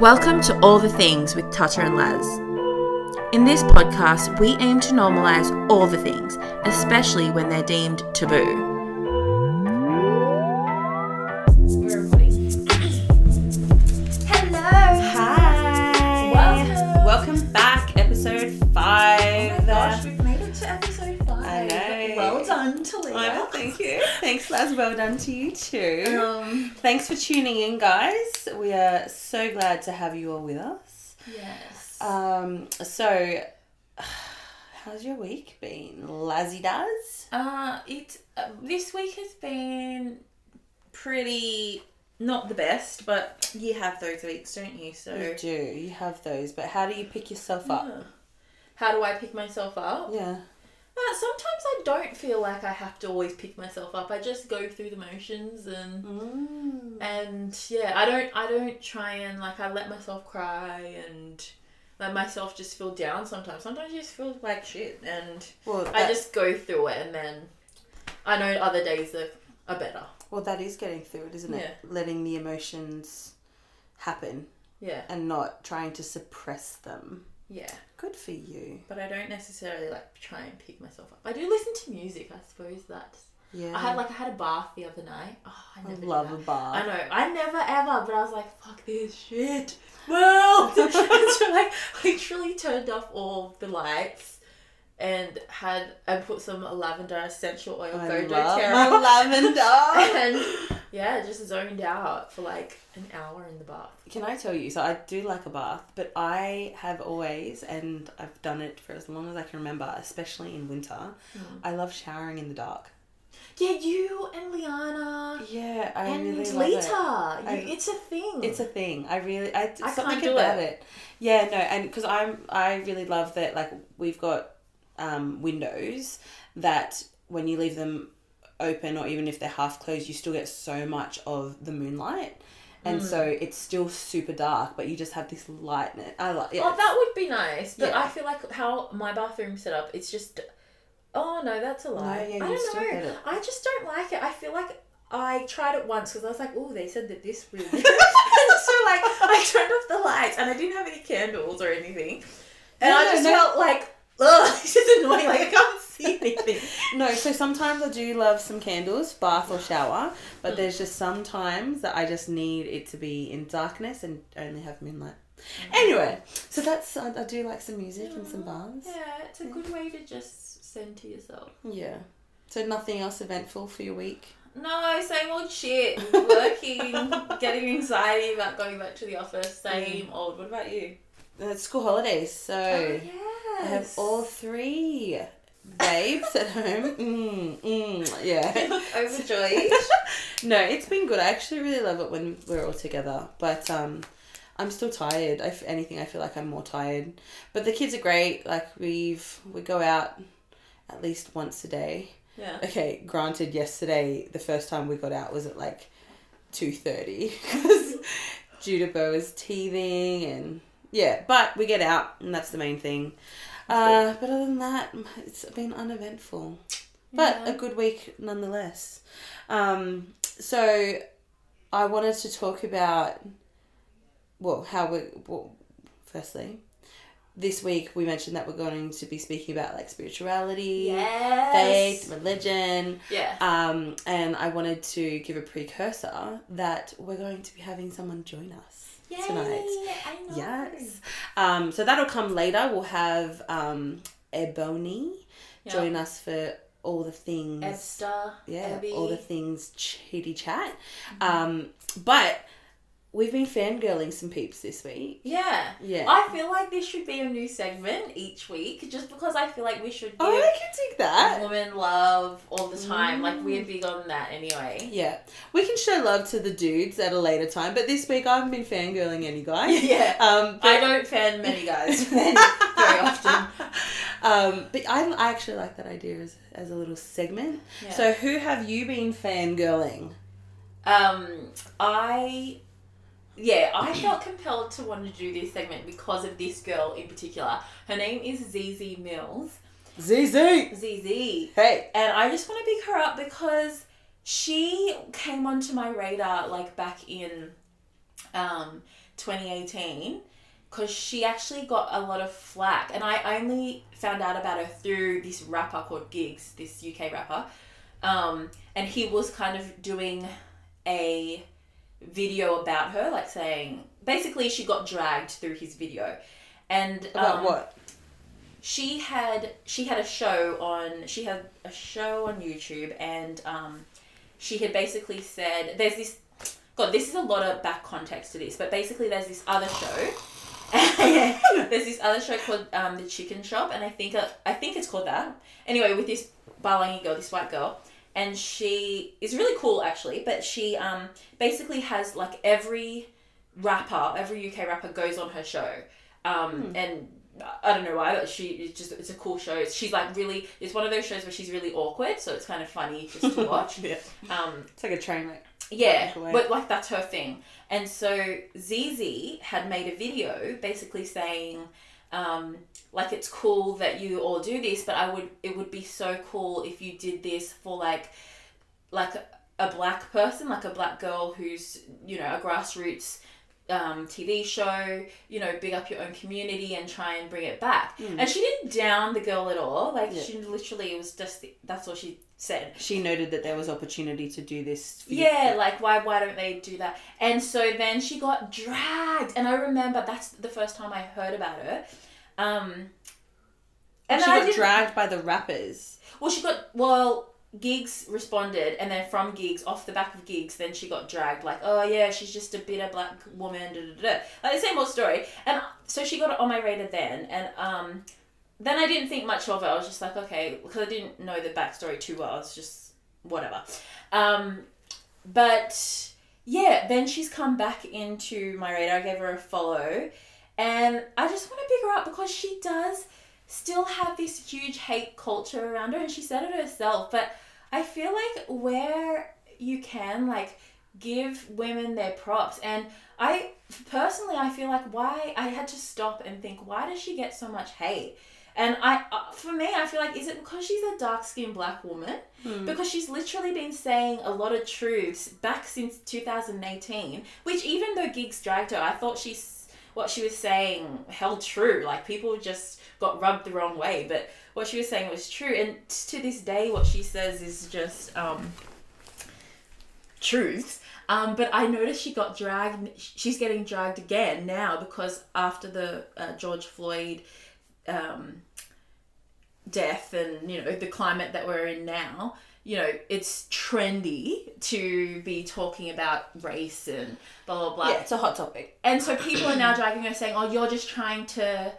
Welcome to All the Things with Tata and Laz. In this podcast, we aim to normalise all the things, especially when they're deemed taboo. Thank you. Thanks, Laz. Well done to you too. Um, Thanks for tuning in, guys. We are so glad to have you all with us. yes. Um, so, how's your week been, Lazzy does? Uh, it uh, this week has been pretty not the best, but you have those weeks, don't you? So You do. You have those, but how do you pick yourself up? Yeah. how do I pick myself up? Yeah. Uh, sometimes I don't feel like I have to always pick myself up. I just go through the motions and Mm. and yeah, I don't I don't try and like I let myself cry and let myself just feel down sometimes. Sometimes you just feel like shit and Well, I just go through it and then I know other days are, are better. well, that is getting through it, isn't it? Letting the emotions happen Yeah. and not trying to suppress them. Yeah. Good for you. But I don't necessarily like try and pick myself up. I do listen to music, I suppose that's Yeah. I had like I had a bath the other night. Oh, I I love a bath. I know. I never ever, but I was like, fuck this shit. Well, so like literally turned off all the lights and had and put some lavender essential oil I Gojo love Terra lavender. and yeah, just zoned out for like an hour in the bath. Can I tell you? So I do like a bath, but I have always, and I've done it for as long as I can remember, especially in winter. Mm. I love showering in the dark. Yeah, you and Liana Yeah, I and really Lita. love it. You, it's a thing. It's a thing. I really, I, I something can't do about it. it. Yeah, no, and because I'm, I really love that. Like we've got um, windows that when you leave them open, or even if they're half closed, you still get so much of the moonlight, and so Mm. it's still super dark, but you just have this light. I like. Yeah, Oh, that would be nice. But Yeah. I feel like how my bathroom set up, it's just. Oh no, that's a lie. yeah, I don't know. I just don't like it. I feel like I tried it once because I was like, oh, they said that this really. and so like I turned off the lights and I didn't have any candles or anything, and No, I just no. felt like, ugh, it's just annoying. Like I can't anything. No, so sometimes I do love some candles, bath or shower, but Mm. there's just some times that I just need it to be in darkness and only have moonlight. Mm. Anyway, so that's I, I do like some music and some baths. Yeah, it's a good way to just send to yourself. Yeah. So nothing else eventful for your week. No, same old shit. Working, getting anxiety about going back to the office. Same old. What about you? Uh, school holidays, so Oh, I have all three babes at home. Mm, mm, yeah. overjoyed. No, it's been good. I actually really love it when we're all together, but um, I'm still tired. If anything, I feel like I'm more tired. But the kids are great. Like we've we go out at least once a day. yeah. Okay, granted, yesterday the first time we got out was at like two thirty because Judabo was teething and yeah, but we get out and that's the main thing. Uh, but other than that, it's been uneventful, but Yeah. a good week nonetheless. Um, so I wanted to talk about well how we well, firstly this week we mentioned that we're going to be speaking about like spirituality Yes. faith, religion. Yeah. Um, and I wanted to give a precursor that we're going to be having someone join us tonight. I know. Yes. Um, so that'll come later. We'll have um, Ebony Yeah. join us for all the things. Esther. yeah, Abby. all the things chitty chat. Um, but we've been fangirling some peeps this week. Yeah. Yeah. I feel like this should be a new segment each week, just because I feel like we should give oh, I can dig that. woman love all the time. Like we're big on that anyway. Yeah, we can show love to the dudes at a later time, but this week I haven't been fangirling any guys. Yeah. Um, I don't fan many guys very often. Um, but I, I actually like that idea as, as a little segment. Yeah. So, who have you been fangirling? Um, I, yeah, I felt compelled to want to do this segment because of this girl in particular. Her name is Zeze Millz. Zeze. Zeze. Hey. And I just want to pick her up because she came onto my radar like back in um 2018 because she actually got a lot of flack, and I only found out about her through this rapper called Giggs, this UK rapper, um, and he was kind of doing a video about her, like saying basically she got dragged through his video, and About um, what? she had she had a show on she had a show on YouTube and um she had basically said there's this God this is a lot of back context to this but basically there's this other show. There's this other show called um, the Chicken Shop and I think uh, I think it's called that. Anyway with this Balangi girl this white girl and she is really cool actually but she um basically has like every rapper every UK rapper goes on her show um and I don't know why, but she it's just it's a cool show. She's like really it's one of those shows where she's really awkward, so it's kind of funny just to watch. yeah. Um, It's like a train wreck. yeah, but like that's her thing. And so Zeze had made a video basically saying, um, like it's cool that you all do this, but I would it would be so cool if you did this for like like a black person, like a black girl who's you know a grassroots um, TV show, you know, big up your own community and try and bring it back. And she didn't down the girl at all. Like Yeah. she literally it was just that's all she said. She noted that there was opportunity to do this. for you. Yeah, like why why don't they do that? And so then she got dragged, and I remember that's the first time I heard about her. Um, And she got dragged by the rappers. Well, she got well. Giggs responded, and then from Giggs, off the back of Giggs, then she got dragged. Like, oh yeah, she's just a bitter black woman. Da, da, da. da. Like the same old story. And so she got it on my radar then, and um, then I didn't think much of it. I was just like, okay, because I didn't know the backstory too well. It's just whatever. Um, but yeah, then she's come back into my radar. I gave her a follow, and I just want to pick her up because she does still have this huge hate culture around her, and she said it herself. But I feel like where you can like give women their props, and I personally I feel like why I had to stop and think why does she get so much hate. And I, uh, for me, I feel like, is it because she's a dark skinned black woman? Because she's literally been saying a lot of truths back since 2018, which even though Giggs dragged her, I thought she's, what she was saying held true. Like, people just got rubbed the wrong way, but what she was saying was true. And to this day, what she says is just, um, truths. Um, but I noticed she got dragged. She's getting dragged again now because after the uh, George Floyd um, death and you know the climate that we're in now, you know it's trendy to be talking about race and blah blah blah. Yeah, it's a hot topic. And so people are now dragging her saying, "Oh, you're just trying to."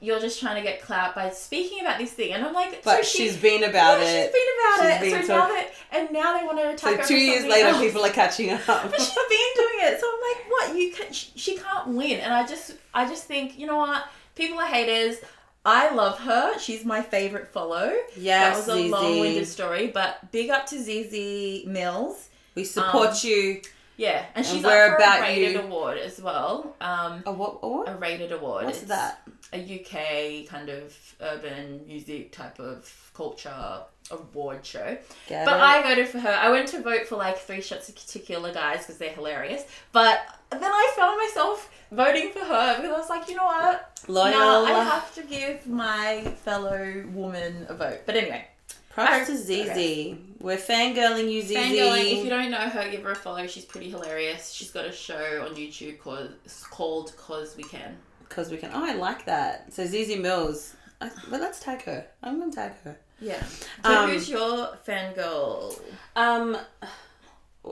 You're just trying to get clout by speaking about this thing, and I'm like, But so she's been about yeah, it. She's been about She's it. been so so- now that, and now they want to attack So her. two years later, else. people are catching up. But she's been doing it, so I'm like, what? You can she, she can't win, and I just I just think you know what? People are haters. I love her. She's my favorite follow. Yes, that was a Zeze. long-winded story, but big up to Zeze Millz. We support Um, you. Yeah, and she's we're up for a rated you. award as well. Um, A what? A what? a rated award. What's It's that? A UK kind of urban music type of culture award show. Get But it? I voted for her. I went to vote for like three shots of tequila guys because they're hilarious. But then I found myself voting for her because I was like, you know what? loyal. No, I have to give my fellow woman a vote. But anyway, Props to I- Zeze. We're fangirling you, Zeze. fangirling. If you don't know her, give her a follow. She's pretty hilarious. She's got a show on YouTube called called "Cause We Can." Because we can. Oh, I like that. So Zeze Millz. I, but let's tag her. I'm gonna tag her. Yeah. So Um, who's your fangirl? Um,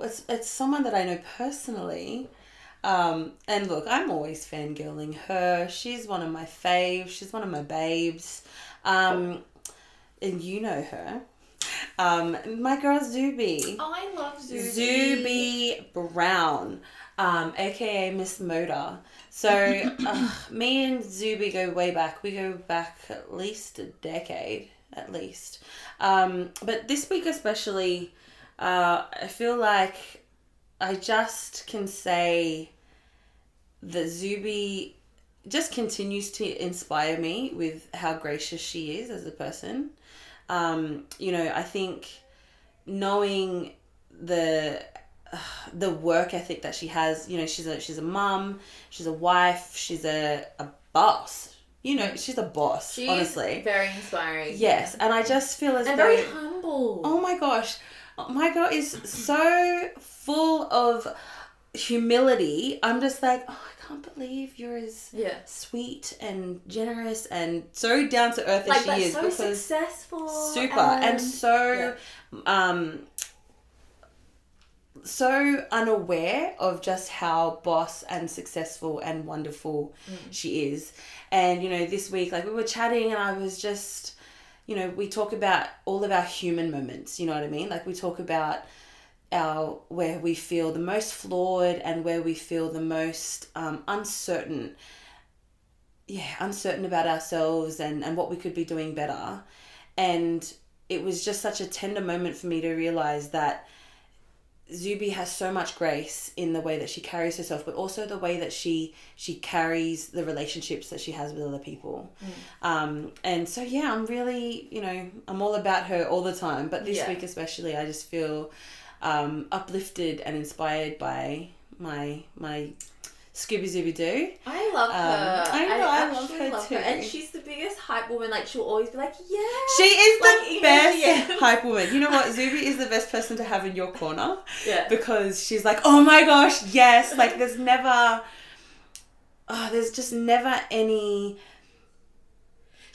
it's it's someone that I know personally. Um, and look, I'm always fangirling her. She's one of my faves. She's one of my babes. Um, and you know her. Um, my girl Zuby. Oh, I love Zuby. Zuby Brown, um, aka Miss Moda. So, uh, me and Zuby go way back. We go back at least a decade, at least. Um, but this week, especially, uh, I feel like I just can say that Zuby just continues to inspire me with how gracious she is as a person. Um, you know, I think knowing the uh, the work ethic that she has. You know, she's a she's a mum, she's a wife, she's a a boss. You know, she's a boss. She's honestly, very inspiring. yes. And I just feel as And though very humble. Oh my gosh. My girl is so full of humility. I'm just like, oh, I can't believe you're as Yeah. sweet and generous and so down to earth as she is so because successful. super and so um so unaware of just how boss and successful and wonderful she is and you know this week like we were chatting and i was just you know we talk about all of our human moments you know what i mean like we talk about our where we feel the most flawed and where we feel the most um, uncertain yeah uncertain about ourselves and and what we could be doing better and it was just such a tender moment for me to realize that Zuby has so much grace in the way that she carries herself, but also the way that she she carries the relationships that she has with other people. Um, and so yeah, I'm really you know I'm all about her all the time, but this Yeah. week especially, I just feel um, uplifted and inspired by my my Scooby Zooby Doo. I love Um, her. I know, I love actually her too. And she's the biggest hype woman. Like she'll always be like, yeah. She is the Like, best yeah. hype woman. You know what? Zuby is the best person to have in your corner Yeah. because she's like, oh my gosh, yes. Like, there's never, oh, there's just never any,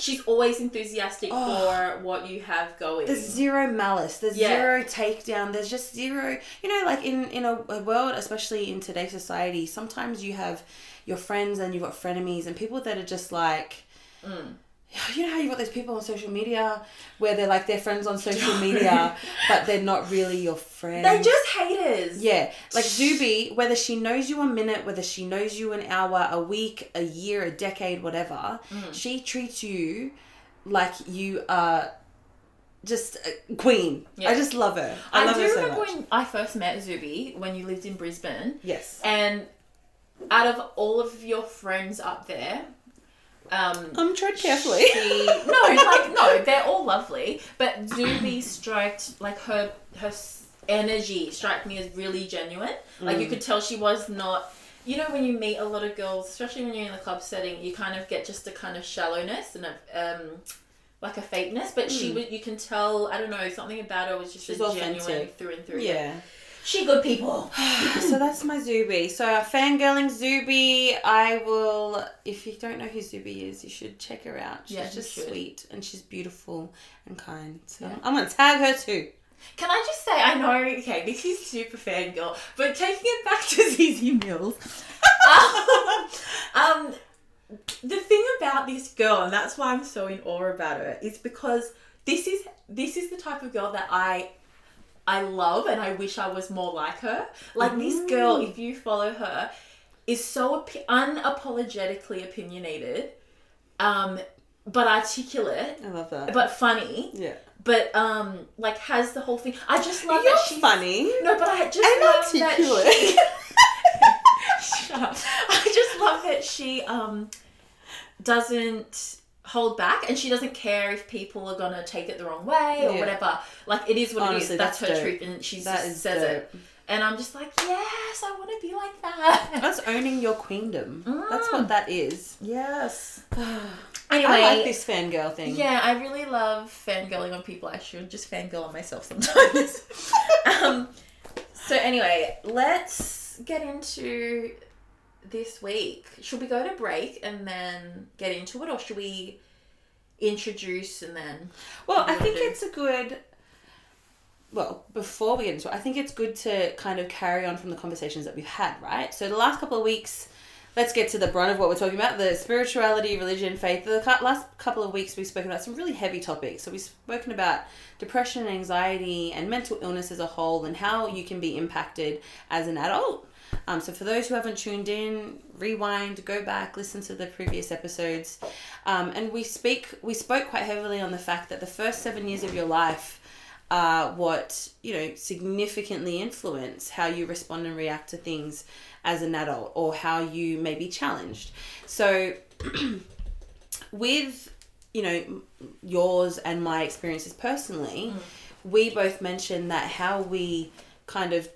She's always enthusiastic Oh. for what you have going. there's zero malice, there's Yeah. zero takedown, there's just zero, you know, like in, in a, a world, especially in today's society, sometimes you have your friends and you've got frenemies and people that are just like, Mm. you know how you've got those people on social media where they're like their friends on social media, but they're not really your friends. They're just haters. Yeah, like Zuby, whether she knows you a minute, whether she knows you an hour, a week, a year, a decade, whatever, Mm. she treats you like you are just a queen. Yeah. I just love her. I, I, love do her so remember much. when I first met Zuby when you lived in Brisbane, Yes. and out of all of your friends up there, um, I'm tread carefully. She, no, like no, they're all lovely, but Zuby striked like her her energy struck me as really genuine. Like Mm. you could tell she was not. You know when you meet a lot of girls, especially when you're in the club setting, you kind of get just a kind of shallowness and a um, like a fakeness. But she would, you can tell. I don't know, something about her was just Mm. She's genuine through and through. yeah. She good people. so that's my Zuby. So fangirling Zuby, I will. If you don't know who Zuby is, you should check her out. She's Yeah, just should. sweet and she's beautiful and kind. So Yeah. I'm gonna tag her too. Can I just say, I know, okay, this is super fangirl, but taking it back to Zeze Millz, um, um, the thing about this girl, and that's why I'm so in awe about her, is because this is this is the type of girl that I I love, and I wish I was more like her. Like this girl, if you follow her, is so opi- unapologetically opinionated, um, but articulate, I love that. but funny yeah. but um like has the whole thing i just love You're that she's funny. no but i just And love that she Shut up. i just love that she um doesn't hold back and she doesn't care if people are gonna take it the wrong way or Yeah. whatever like it is what it Honestly, is that's, that's her dope. truth and she That just says it and i'm just like yes i want to be like that That's owning your queendom. That's Mm. what that is. yes anyway, I like this fangirl thing. Yeah, I really love fangirling on people. I should just fangirl on myself sometimes. um, so anyway, let's get into this week. Should we go to break and then get into it, or should we introduce and then? Well, I think do? it's a good. Well, before we get into it, I think it's good to kind of carry on from the conversations that we've had, right? So the last couple of weeks, let's get to the brunt of what we're talking about: the spirituality, religion, faith. The last couple of weeks, we've spoken about some really heavy topics. So we've spoken about depression, anxiety, and mental illness as a whole, and how you can be impacted as an adult. Um, so for those who haven't tuned in, rewind, go back, listen to the previous episodes, um, and we speak. We spoke quite heavily on the fact that the first seven years of your life are what you know significantly influence how you respond and react to things as an adult, or how you may be challenged. So with you know yours and my experiences personally we both mentioned that how we kind of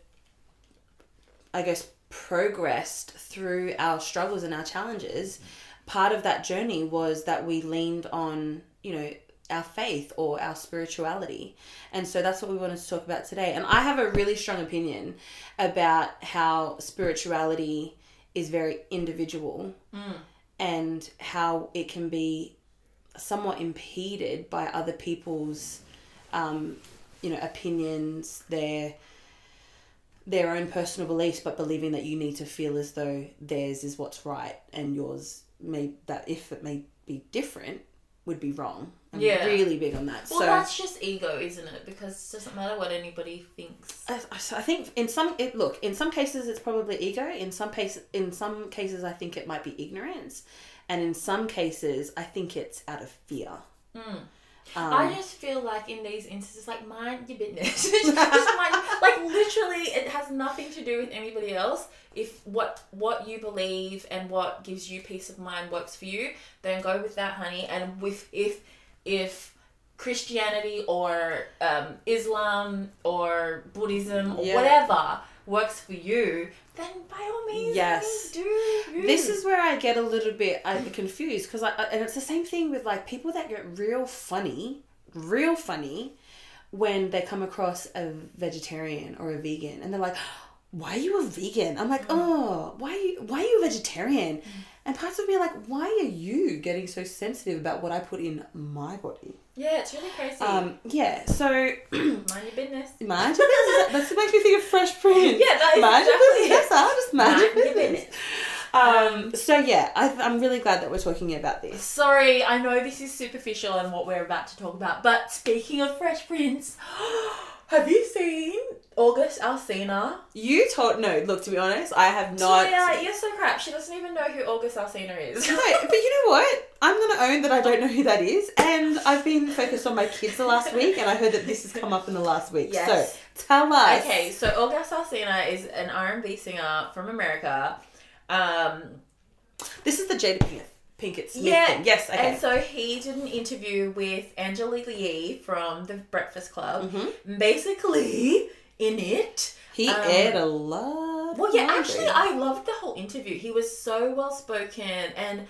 I guess, progressed through our struggles and our challenges, part of that journey was that we leaned on, you know, our faith or our spirituality. And so that's what we wanted to talk about today. And I have a really strong opinion about how spirituality is very individual and how it can be somewhat impeded by other people's um, you know opinions their their own personal beliefs but believing that you need to feel as though theirs is what's right and yours may that if it may be different would be wrong i'm Yeah. really big on that Well, so that's just ego, isn't it? Because it doesn't matter what anybody thinks. I, I think in some it, look in some cases it's probably ego in some cases in some cases i think it might be ignorance and in some cases i think it's out of fear Mm. Um, I just feel like in these instances, like mind your business. just mind, like literally, it has nothing to do with anybody else. If what what you believe and what gives you peace of mind works for you, then go with that, honey. And with if if Christianity or um, Islam or Buddhism or Yeah. whatever works for you, then by all means, Yes. do you. this is where I get a little bit uh, confused because I I- and it's the same thing with like people that get real funny, real funny, when they come across a vegetarian or a vegan and they're like, "Why are you a vegan?" I'm like, "Oh, why are you why are you a vegetarian?" And parts of me are like, "Why are you getting so sensitive about what I put in my body?" Yeah, it's really crazy. Um, yeah. So mind your business. mind your business. what makes me think of Fresh Prince. Yeah, that is mind your business. it. That's all. Just mind, Mind your business. business. Um, so yeah, I, I'm really glad that we're talking about this. Sorry, I know this is superficial and what we're about to talk about, but speaking of Fresh Prince, have you seen August Alsina? You told no. Look, to be honest, I have not. Julia, you're so crap. She doesn't even know who August Alsina is. No, but you know what? I'm gonna own that I don't know who that is, and I've been focused on my kids the last week, and I heard that this has come up in the last week. Yes. So tell us. Okay, so August Alsina is an R&B singer from America. Um, This is the Jada Pinkett, Pinkett Smith Yeah, thing. Yes. Okay. And so he did an interview with Angela Yee from The Breakfast Club. Mhm. Basically, in it, he um, aired a lot. Well, yeah, actually, I loved the whole interview. He was so well spoken and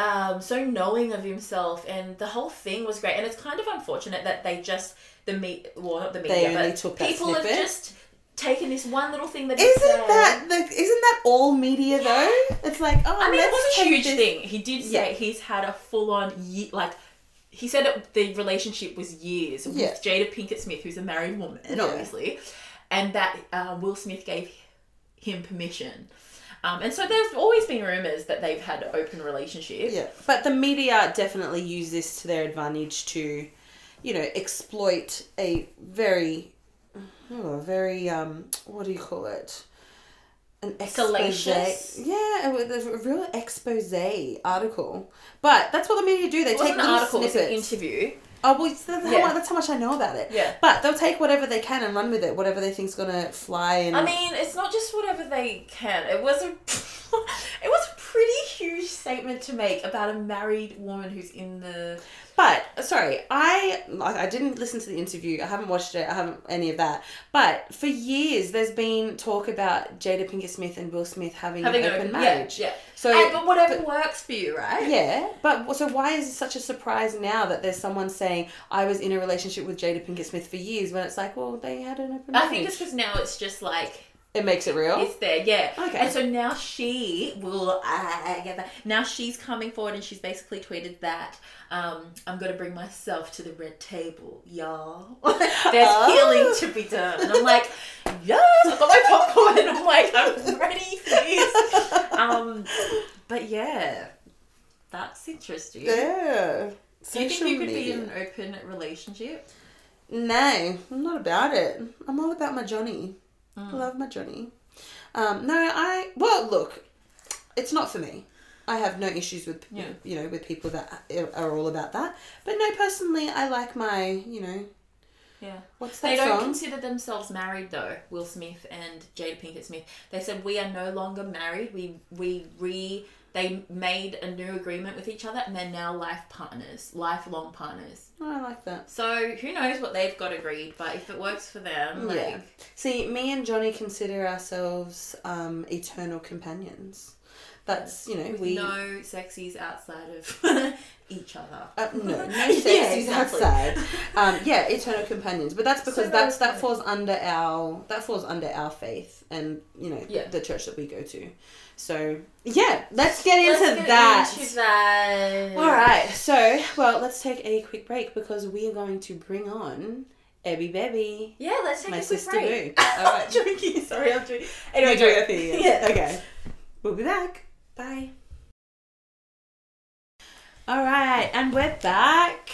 um, so knowing of himself, and the whole thing was great. And it's kind of unfortunate that they just the meet, well, not the media, They only but people have just taken this one little thing that Isn't that the, isn't that all media though? It's like oh, I mean, it was a huge this- thing. He did say Yeah. he's had a full on ye- like. He said it, the relationship was years Yeah. with Jada Pinkett Smith, who's a married woman, Yeah. obviously, and that uh, Will Smith gave him permission. Um, and so there's always been rumors that they've had open relationship. Yeah, but the media definitely use this to their advantage to, you know, exploit a very, oh, a very um, what do you call it? An expose. Salacious? Yeah, a, a real expose article. But that's what the media do. They It take an article, it was an snippets. interview. Oh well, that's, how, Yeah. that's how much I know about it. Yeah. But they'll take whatever they can and run with it. Whatever they think's gonna fly. And I mean, it's not just whatever they can. It was a, it was a pretty huge statement to make about a married woman who's in the. But sorry, I like I didn't listen to the interview. I haven't watched it. I haven't any of that. But for years, there's been talk about Jada Pinkett Smith and Will Smith having, Having an open- marriage. Yeah, yeah. So, And- but whatever works for you, right? yeah. But so why is it such a surprise now that there's someone saying I was in a relationship with Jada Pinkett Smith for years when it's like, well, they had an open I marriage. think it's because now it's just like it makes it real. it's there, yeah. Okay. And so now she will I get that. Now she's coming forward and she's basically tweeted that um, I'm gonna bring myself to the red table, y'all. There's Oh. healing to be done. And I'm like, yes, I got my popcorn and I'm like, I'm ready for this. Um, but yeah, that's interesting. yeah. Do you think you could be in an open relationship? No, I'm not about it. I'm all about my Johnny. Mm. Love my Johnny. Um, no, I well look, it's not for me. I have no issues with Yeah. you know with people that are all about that. But no, personally, I like my you know Yeah. what's that They don't song? consider themselves married though. Will Smith and Jada Pinkett Smith. They said we are no longer married. We we re they made a new agreement with each other and they're now life partners, lifelong partners. Oh, I like that. So who knows what they've got agreed, but if it works for them, like Yeah. See, me and Johnny consider ourselves um, eternal companions. That's you know with we no sexies outside of each other. Uh, no, no Yeah, sex is exactly. outside. Um, yeah, eternal companions, but that's because So that's that falls under our that falls under our faith and you know Yeah. the church that we go to. So yeah, let's get into Let's get that. into that. All right, so well, let's take a quick break because we are going to bring on Ebby Bebby, Yeah, let's take my a quick sister break. Boo. All right, I'm joking. Sorry, I'm joking. anyway, Anyway, do your thing. Yeah. Okay, we'll be back. Bye. All right, and we're back.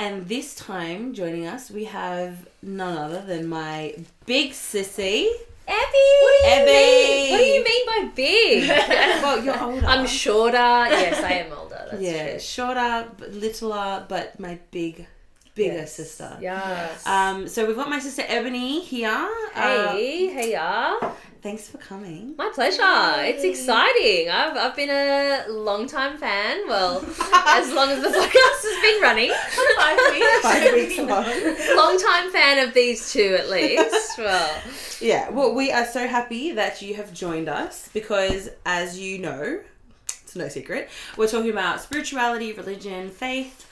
And this time, joining us, we have none other than my big sissy. Abby! What do you Abby! mean? What do you mean by big? Well, you're older. I'm shorter. Yes, I am older. That's yeah, true. shorter, littler, but my big, bigger Yes. sister. Yes. Um, so we've got my sister Ebony here. Uh, hey, hey, yeah. Thanks for coming. My pleasure. It's exciting. I've, I've been a long time fan. Well, as long as the podcast has been running. Five weeks. Five weeks long. long time fan of these two, at least. Well, Yeah, well, we are so happy that you have joined us because, as you know, it's no secret, we're talking about spirituality, religion, faith,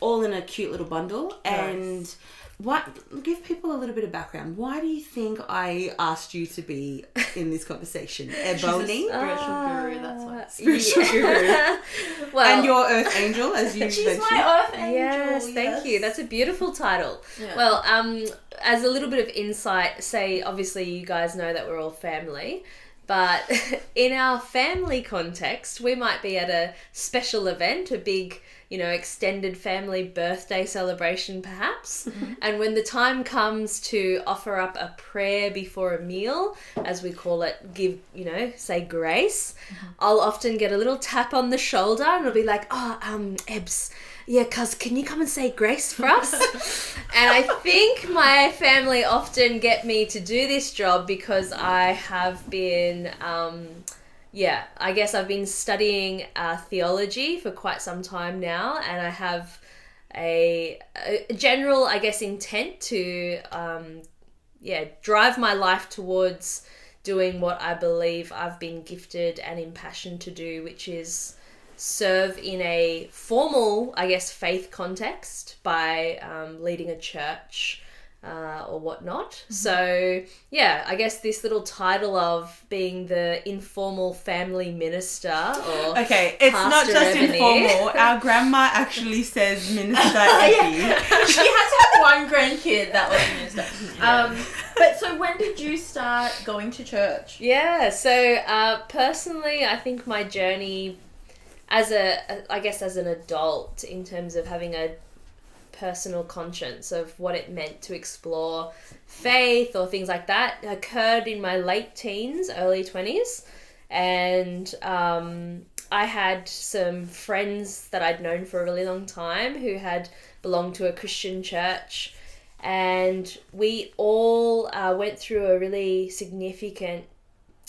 all in a cute little bundle. And what give people a little bit of background. Why do you think I asked you to be in this conversation, Ebony? Spiritual guru, that's why. Spiritual yeah. well, and your earth angel, as you She's mentioned. my earth angel. Yes, thank you. That's a beautiful title. Yeah. Well, um, as a little bit of insight, say obviously you guys know that we're all family, but in our family context, we might be at a special event, a big, you know, extended family birthday celebration perhaps. And when the time comes to offer up a prayer before a meal, as we call it, give, you know, say grace, I'll often get a little tap on the shoulder and it'll be like, oh, um, Ebs, yeah, cuz can you come and say grace for us? and I think my family often get me to do this job because I have been, um, yeah, I guess I've been studying uh, theology for quite some time now, and I have a, a general, I guess, intent to, um, yeah, drive my life towards doing what I believe I've been gifted and impassioned to do, which is serve in a formal, I guess, faith context by um, leading a church uh, or whatnot. So, yeah, I guess this little title of being the informal family minister or. Okay, it's not just informal. Our grandma actually says Minister Effie. she has had one grandkid that was minister. Um, but so when did you start going to church? Yeah, so uh, personally, I think my journey as a, I guess, as an adult, in terms of having a personal conscience of what it meant to explore faith or things like that, occurred in my late teens, early 20s. And um, I had some friends that I'd known for a really long time who had belonged to a Christian church. And we all uh, went through a really significant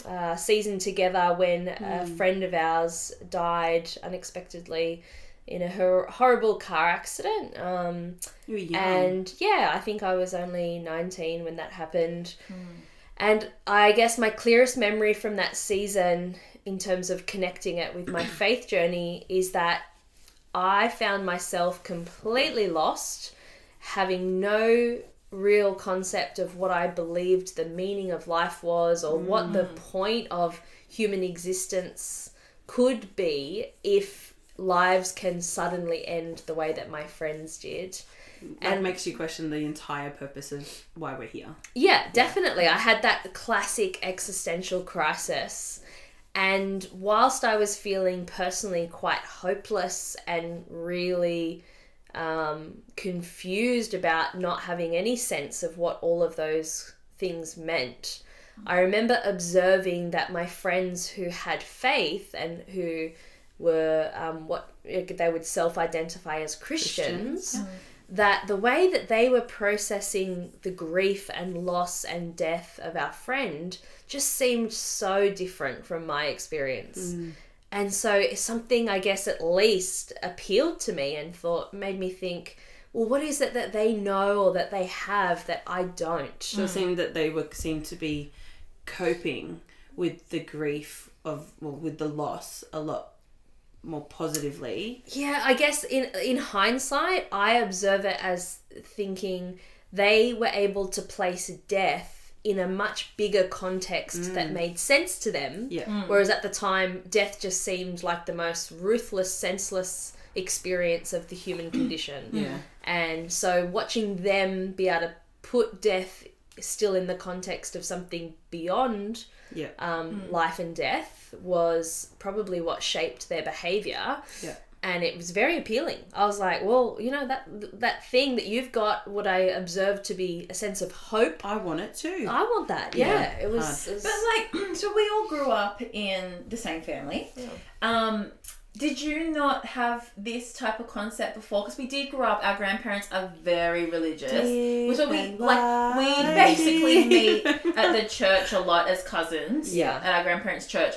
uh, season together when a friend of ours died unexpectedly in a hor- horrible car accident. Um, You were young. and yeah, I think I was only 19 when that happened. And I guess my clearest memory from that season, in terms of connecting it with my faith journey, is that I found myself completely lost, having no real concept of what I believed the meaning of life was or what the point of human existence could be if lives can suddenly end the way that my friends did. that makes you question the entire purpose of why we're here. Yeah, definitely. I had that classic existential crisis. And whilst I was feeling personally quite hopeless and really um, confused about not having any sense of what all of those things meant, I remember observing that my friends who had faith and who were um, what they would self identify as Christians that the way that they were processing the grief and loss and death of our friend just seemed so different from my experience. and so something I guess at least appealed to me and thought made me think, well, what is it that they know or that they have that I don't? So it seemed that they were seemed to be coping with the grief of well with the loss a lot more positively. Yeah, I guess in in hindsight, I observe it as thinking they were able to place death in a much bigger context that mm. made sense to them. Yeah. Mm. Whereas at the time, death just seemed like the most ruthless, senseless experience of the human condition. Yeah. And so watching them be able to put death still in the context of something beyond Yeah. um, life and death was probably what shaped their behavior. Yeah. And it was very appealing. I was like, well, you know that that thing that you've got, what I observed to be a sense of hope. I want it too. I want that. Yeah, Yeah, it was. it was- But like, so we all grew up in the same family. Um, did you not have this type of concept before? Because we did grow up. Our grandparents are very religious. Deep so we like we basically meet at the church a lot as cousins. Yeah. At our grandparents' church.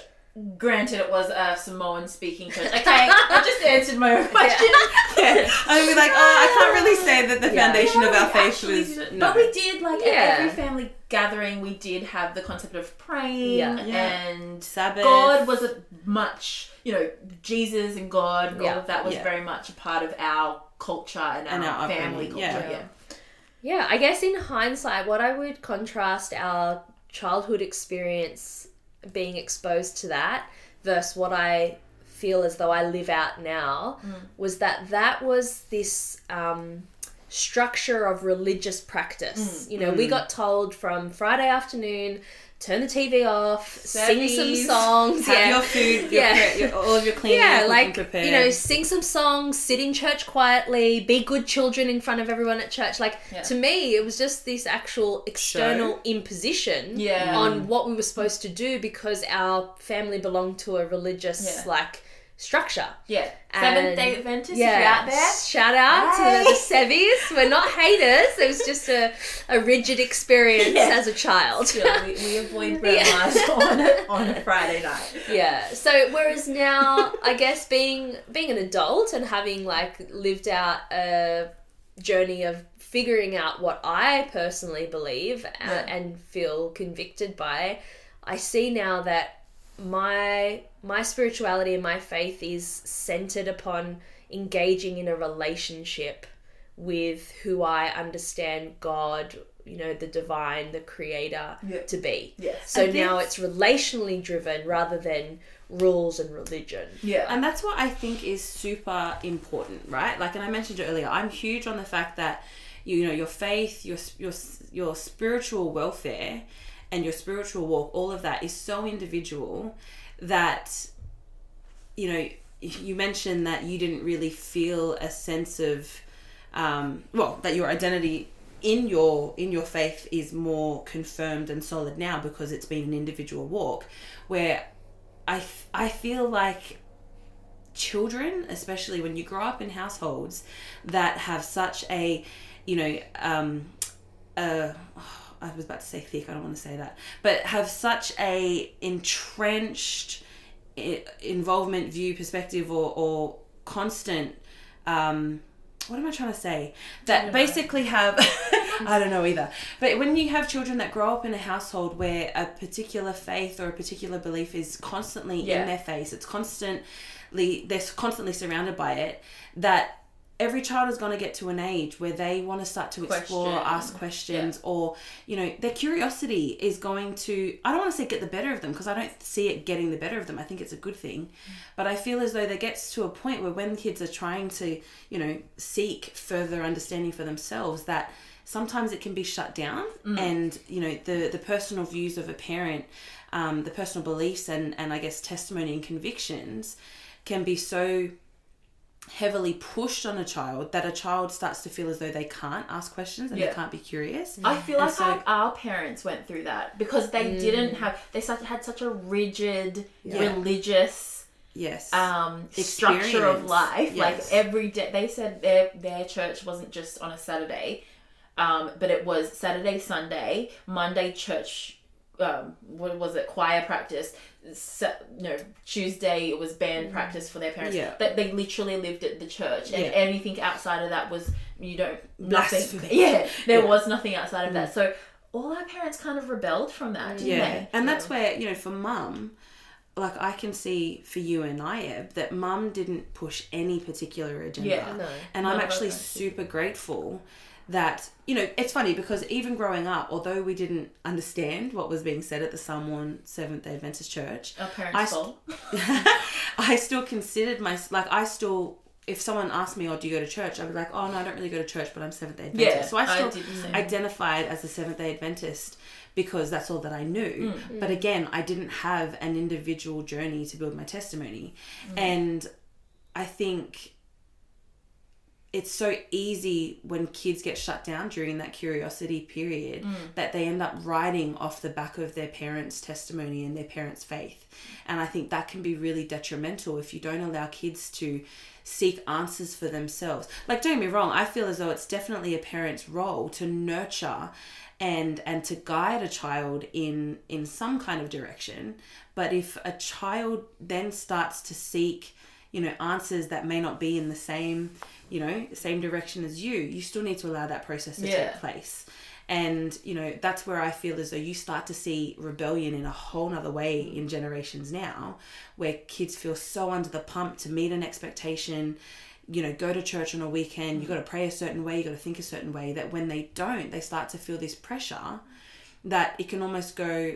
Granted, it was a Samoan speaking church. Okay, I just answered my own question. yeah. I'd be like, oh, I can't really say that the Yeah. foundation of our we faith actually was. didn't. No. But we did like Yeah. at every family gathering, we did have the concept of praying Yeah. Yeah. and Sabbath. God was a much you know Jesus and God and Yeah. all of that was Yeah. very much a part of our culture and, And our, our family upbringing, culture. yeah. Yeah. Yeah, I guess in hindsight, what I would contrast our childhood experience being exposed to that versus what I feel as though I live out now hmm. was that that was this um, structure of religious practice. Hmm. You know, we hmm. got told from Friday afternoon, turn the TV off, sing some songs, Have yeah. your food, your, Yeah. pre- your, all of your cleaning, Yeah, like prepared. you know, sing some songs, sit in church quietly, be good children in front of everyone at church. Like Yeah. to me, it was just this actual external imposition Yeah. on what we were supposed to do because our family belonged to a religious like structure. Yeah. Seventh Day Adventists, if Yeah, you're out there. shout out Hey. to the Sevies. We're not haters. It was just a, a rigid experience Yeah. as a child. Yeah, we, we avoid grandmas on a, on a Friday night. yeah so whereas now i guess being being an adult and having like lived out a journey of figuring out what i personally believe a- Yeah. and feel convicted by i see now that my my spirituality and my faith is centered upon engaging in a relationship with who i understand god you know the divine the creator Yeah. to be Yes. so I think- now it's relationally driven rather than rules and religion. Yeah. And that's what I think is super important, right? Like, and I mentioned it earlier. I'm huge on the fact that you know your faith, your your your spiritual welfare, and your spiritual walk. All of that is so individual that you know. You mentioned that you didn't really feel a sense of, um, well, that your identity in your in your faith is more confirmed and solid now because it's been an individual walk where I, I feel like children especially when you grow up in households that have such a you know um uh I was about to say thick I don't want to say that but have such a entrenched involvement view perspective or or constant um what am I trying to say? That basically have, I don't know either. But when you have children that grow up in a household where a particular faith or a particular belief is constantly Yeah. in their face, it's constantly, they're constantly surrounded by it, that every child is going to get to an age where they want to start to explore Question. ask questions or, you know, their curiosity is going to, I don't want to say get the better of them because I don't see it getting the better of them. I think it's a good thing. But I feel as though there gets to a point where when kids are trying to, you know, seek further understanding for themselves, that sometimes it can be shut down, and you know, the the personal views of a parent, um, the personal beliefs and and I guess testimony and convictions, can be so heavily pushed on a child that a child starts to feel as though they can't ask questions and Yeah. they can't be curious. I feel And like so- our, our parents went through that because they didn't have they such, had such a rigid Yeah. religious Yes. um, structure of Experience. life. Like every day, they said their their church wasn't just on a Saturday, um, but it was Saturday, Sunday, Monday church um, what was it choir practice so, you know tuesday it was band practice for their parents Yeah. that they literally lived at the church and Yeah. anything outside of that was you don't nothing Blasphemy. yeah there Yeah. Mm. was nothing outside of that so all our parents kind of rebelled from that didn't Yeah, they and that's where you know for mum, like I can see for you and Iab that mum didn't push any particular agenda, Yeah. No. and I'm actually super grateful that you know it's funny because even growing up, although we didn't understand what was being said at the Samoan Seventh Day Adventist Church, our parents I fault I still considered my like I still. If someone asked me, "Oh, do you go to church?" I'd be like, "Oh no, I don't really go to church, but I'm Seventh Day Adventist." yeah so I still did the same. identified as a Seventh day Adventist because that's all that I knew. Mm. But again, I didn't have an individual journey to build my testimony. And I think it's so easy when kids get shut down during that curiosity period mm. that they end up writing off the back of their parents' testimony and their parents' faith. And I think that can be really detrimental if you don't allow kids to seek answers for themselves. Like don't get me wrong, I feel as though it's definitely a parent's role to nurture and and to guide a child in in some kind of direction. But if a child then starts to seek you know answers that may not be in the same you know same direction as you you still need to allow that process to Yeah. take place. And you know that's where i feel as though you start to see rebellion in a whole nother way in generations now where kids feel so under the pump to meet an expectation. You know go to church on a weekend you got to pray a certain way you got to think a certain way that when they don't they start to feel this pressure that it can almost go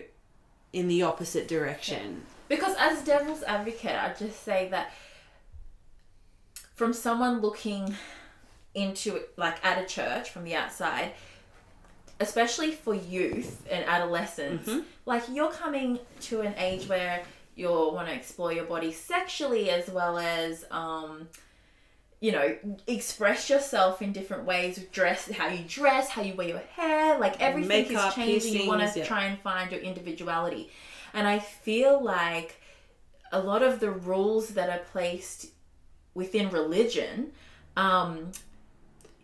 in the opposite direction. Because as devil's advocate, I just say that from someone looking into it, like at a church from the outside, especially for youth and adolescents, like you're coming to an age where you want to explore your body sexually as well as um you know express yourself in different ways with dress how you dress how you wear your hair like everything Makeup, is changing. You want to yeah. try and find your individuality. And i feel like a lot of the rules that are placed within religion um,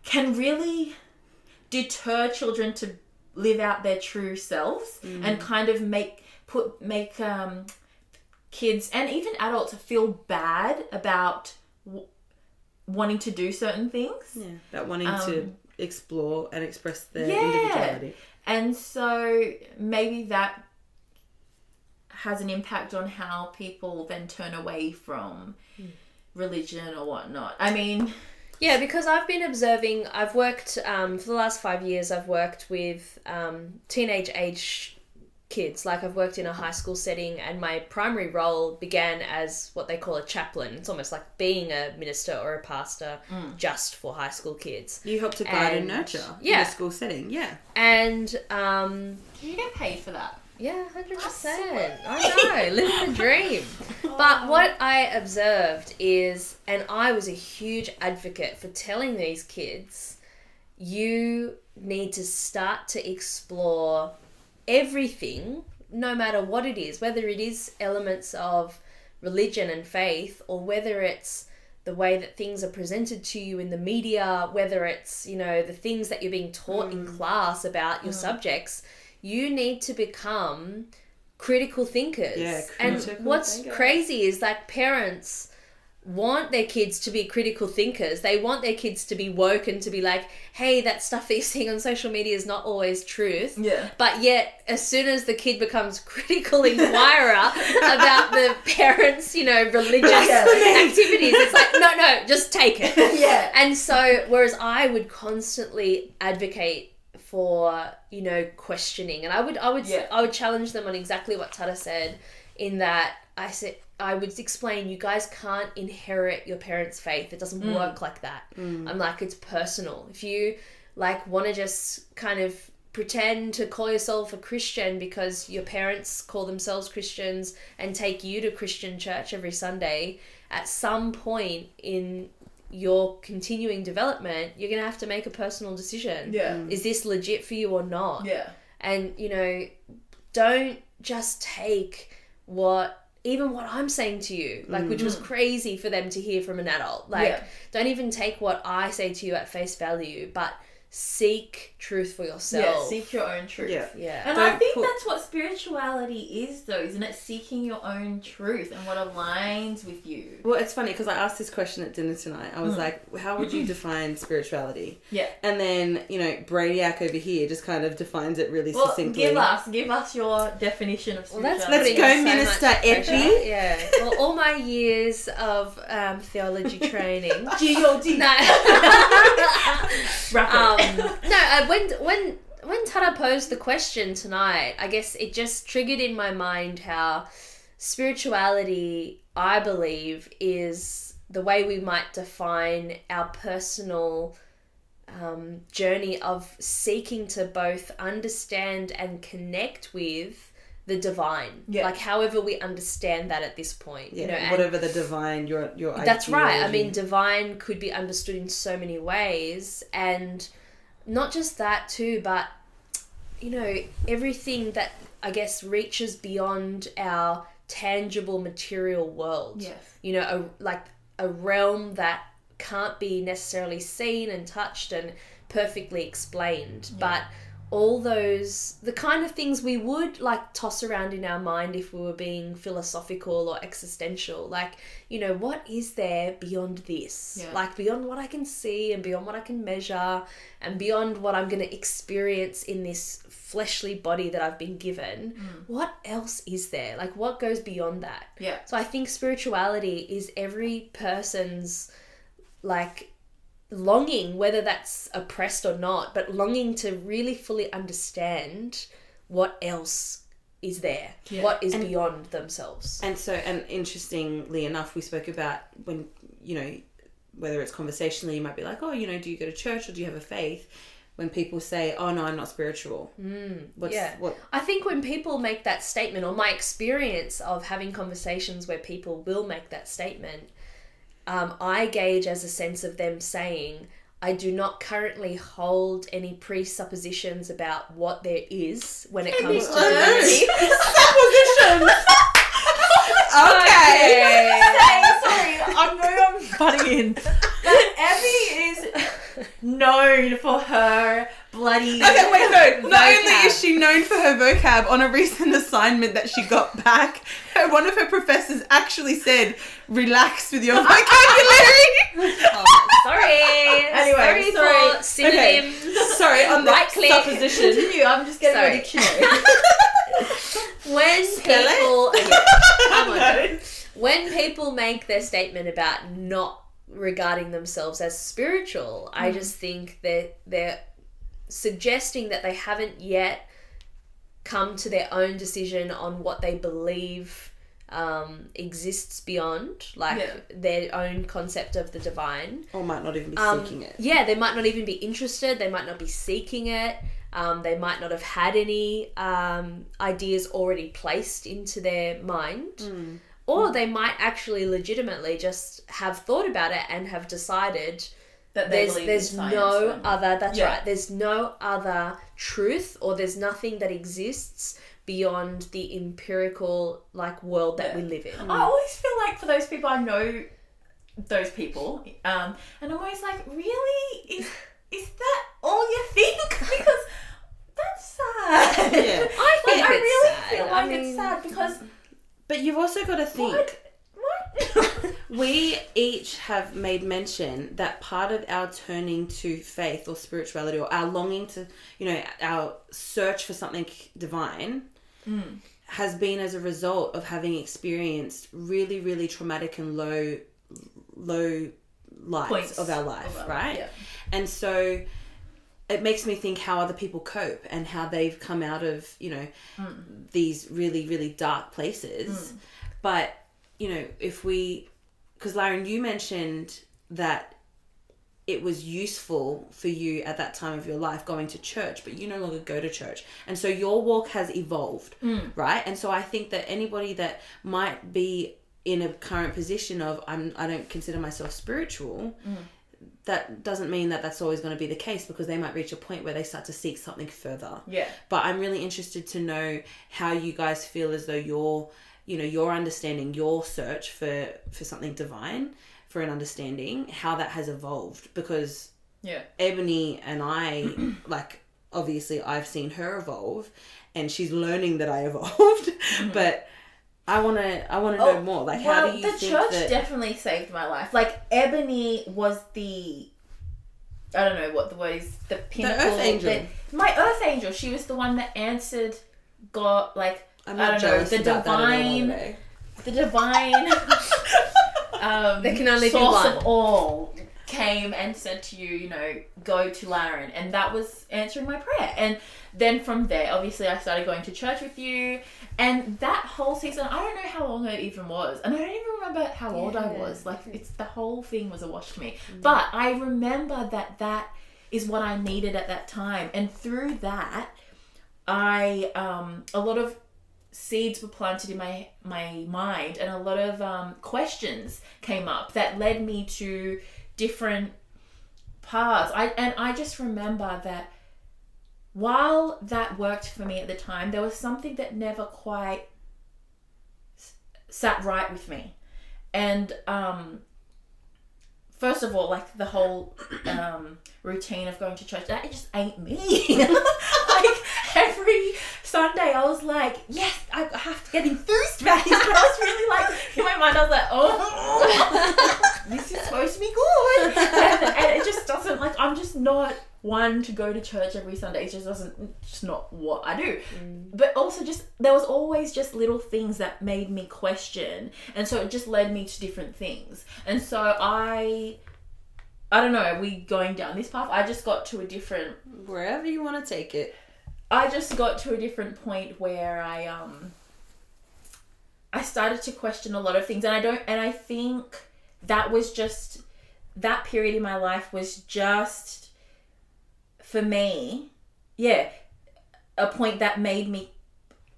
can really deter children to live out their true selves and kind of make put make um, kids and even adults feel bad about w- wanting to do certain things. Yeah that wanting to Um, explore and express their Yeah. individuality. And so maybe that has an impact on how people then turn away from religion or whatnot i mean Yeah, because I've been observing, I've worked, um, for the last five years, I've worked with um, teenage age kids. Like, I've worked in a high school setting, and my primary role began as what they call a chaplain. It's almost like being a minister or a pastor just for high school kids. You help to guide and, And- nurture yeah. in a school setting. Yeah. And, um, do you get paid for that yeah, 100%. I know, living the dream. But what I observed is, and I was a huge advocate for telling these kids, you need to start to explore everything, no matter what it is, whether it is elements of religion and faith, or whether it's the way that things are presented to you in the media, whether it's, you know, the things that you're being taught in mm. class about your mm. subjects, you need to become critical thinkers. Yeah, and what's thinker. crazy is like parents want their kids to be critical thinkers. They want their kids to be woke and to be like, hey, that stuff that you're seeing on social media is not always truth. Yeah. But yet, as soon as the kid becomes critical inquirer about the parents', you know, religious activities, it's like, no, no, just take it. yeah And so, whereas I would constantly advocate for you know questioning, and I would I would Yeah. I would challenge them on exactly what Tata said, in that I said I would explain you guys can't inherit your parents' faith. It doesn't mm. work like that. Mm. I'm like it's personal. If you like want to just kind of pretend to call yourself a Christian because your parents call themselves Christians and take you to Christian church every Sunday, at some point in your continuing development, you're going to have to make a personal decision. yeah mm. Is this legit for you or not? yeah And, you know, don't just take what even what I'm saying to you, like which was mm. crazy for them to hear from an adult. Like Yeah. don't even take what I say to you at face value, but seek truth for Yeah, yourself. seek your own truth. Yeah. Yeah. And I Don't think put- that's what spirituality is, though, isn't it? Seeking your own truth and what aligns with you. Well, it's funny because I asked this question at dinner tonight. I was Mm. like, "How would you define spirituality?" Yeah. And then you know, Brainiac over here just kind of defines it really Well, succinctly. give us, give us your definition of Well, that's spirituality. Let's putting go, so Minister much. Epi. Yeah. Well, all my years of um, theology training. G-O-D. no. Wrap um, no. Uh, when when when Tata posed the question tonight, I guess it just triggered in my mind how spirituality, I believe, is the way we might define our personal um, journey of seeking to both understand and connect with the divine. Yeah. Like, however we understand that at this point. yeah, you know, whatever the divine, your your. that's right. I mean, divine could be understood in so many ways, and not just that too, but you know, everything that I guess reaches beyond our tangible material world. Yes. You know, a, like a realm that can't be necessarily seen and touched and perfectly explained, but all those the kind of things we would like toss around in our mind if we were being philosophical or existential. Like you know what is there beyond this? Yeah. like beyond what i can see and beyond what i can measure and beyond what i'm going to experience in this fleshly body that i've been given mm. what else is there? Like what goes beyond that? Yeah. so I think spirituality is every person's like longing, whether that's oppressed or not, but longing to really fully understand what else is there, Yeah. what is And- beyond themselves. And so, and interestingly enough, we spoke about when you know whether it's conversationally, you might be like, "Oh, you know, do you go to church or do you have a faith?" When people say, "Oh no, I'm not spiritual," mm, what's yeah. what? I think when people make that statement, or my experience of having conversations where people will make that statement, um, I gauge as a sense of them saying, I do not currently hold any presuppositions about what there is when it comes to divinity. Okay. sorry, I know I'm butting in. But Abby is known for her bloody. Okay, wait, no. Not only is she known for her vocab, on a recent assignment that she got back, her, one of her professors actually said, "Relax with your vocabulary." Oh, sorry. Anyway, sorry, sorry. for synonyms. Sorry, on the Right click. supposition. Continue. I'm just getting Sorry. a dictionary. When Spell people, Yeah, come on. No. when people make their statement about not regarding themselves as spiritual, I mm. just think that they're suggesting that they haven't yet come to their own decision on what they believe um, exists beyond, like Yeah. their own concept of the divine. Or might not even be Um, seeking it. Yeah, they might not even be interested. They might not be seeking it. Um, they might not have had any um, ideas already placed into their mind. Hmm. Or they might actually legitimately just have thought about it and have decided that they there's believe there's no and- other that's Yeah. right there's no other truth or there's nothing that exists beyond the empirical like world that Yeah. we live in. I always feel like for those people I know, those people, um, and I'm always like, really, is is that all you think? because that's sad. Yeah. I Like, think I it's really sad. feel I like mean, it's sad because But you've also got to think. what? What? We each have made mention that part of our turning to faith or spirituality or our longing to, you know, our search for something divine hmm. has been as a result of having experienced really, really traumatic and low, low lights Points of our life, of our- right? yeah. And so it makes me think how other people cope and how they've come out of, you know, hmm. these really, really dark places. Hmm. But, you know, if we, because Lauren, you mentioned that it was useful for you at that time of your life going to church, but you no longer go to church. And so your walk has evolved, mm. right? And so I think that anybody that might be in a current position of I'm I don't consider myself spiritual, mm. that doesn't mean that that's always going to be the case because they might reach a point where they start to seek something further. Yeah. But I'm really interested to know how you guys feel as though your, you know, your understanding, your search for for something divine, for an understanding, how that has evolved because Yeah. Ebony and I, like, obviously I've seen her evolve and she's learning that I evolved, mm-hmm. but I want to, I want to know Oh, more. Like, well, how do you the church that? definitely saved my life. Like Ebony was the I don't know what the word is. The pinnacle. earth angel. that- my earth angel. She was the one that answered God. Like I'm I not don't know the about that at all, divine, the divine. um, There can only be source of all came and said to you, you know, go to Lauren, and that was answering my prayer. And then from there, obviously, I started going to church with you, and that whole season, I don't know how long it even was, and I don't even remember how old I was. Like, it's the whole thing was a wash to me. But I remember that that is what I needed at that time, and through that, I um a lot of seeds were planted in my my mind and a lot of um, questions came up that led me to different paths. I and I just remember that while that worked for me at the time there was something that never quite s- sat right with me. And um first of all like the whole um routine of going to church that it just ain't me like every Sunday, I was like, yes, I have to get enthused this. But I was really like, in my mind, I was like, oh, this is supposed to be good. And, and it just doesn't, like, I'm just not one to go to church every Sunday. It just doesn't, it's just not what I do. But also, just, there was always just little things that made me question. And so it just led me to different things. And so I. I don't know, are we going down this path? I just got to a different Wherever you want to take it. I just got to a different point where I um I started to question a lot of things and I don't and I think that was just that period in my life was just for me yeah a point that made me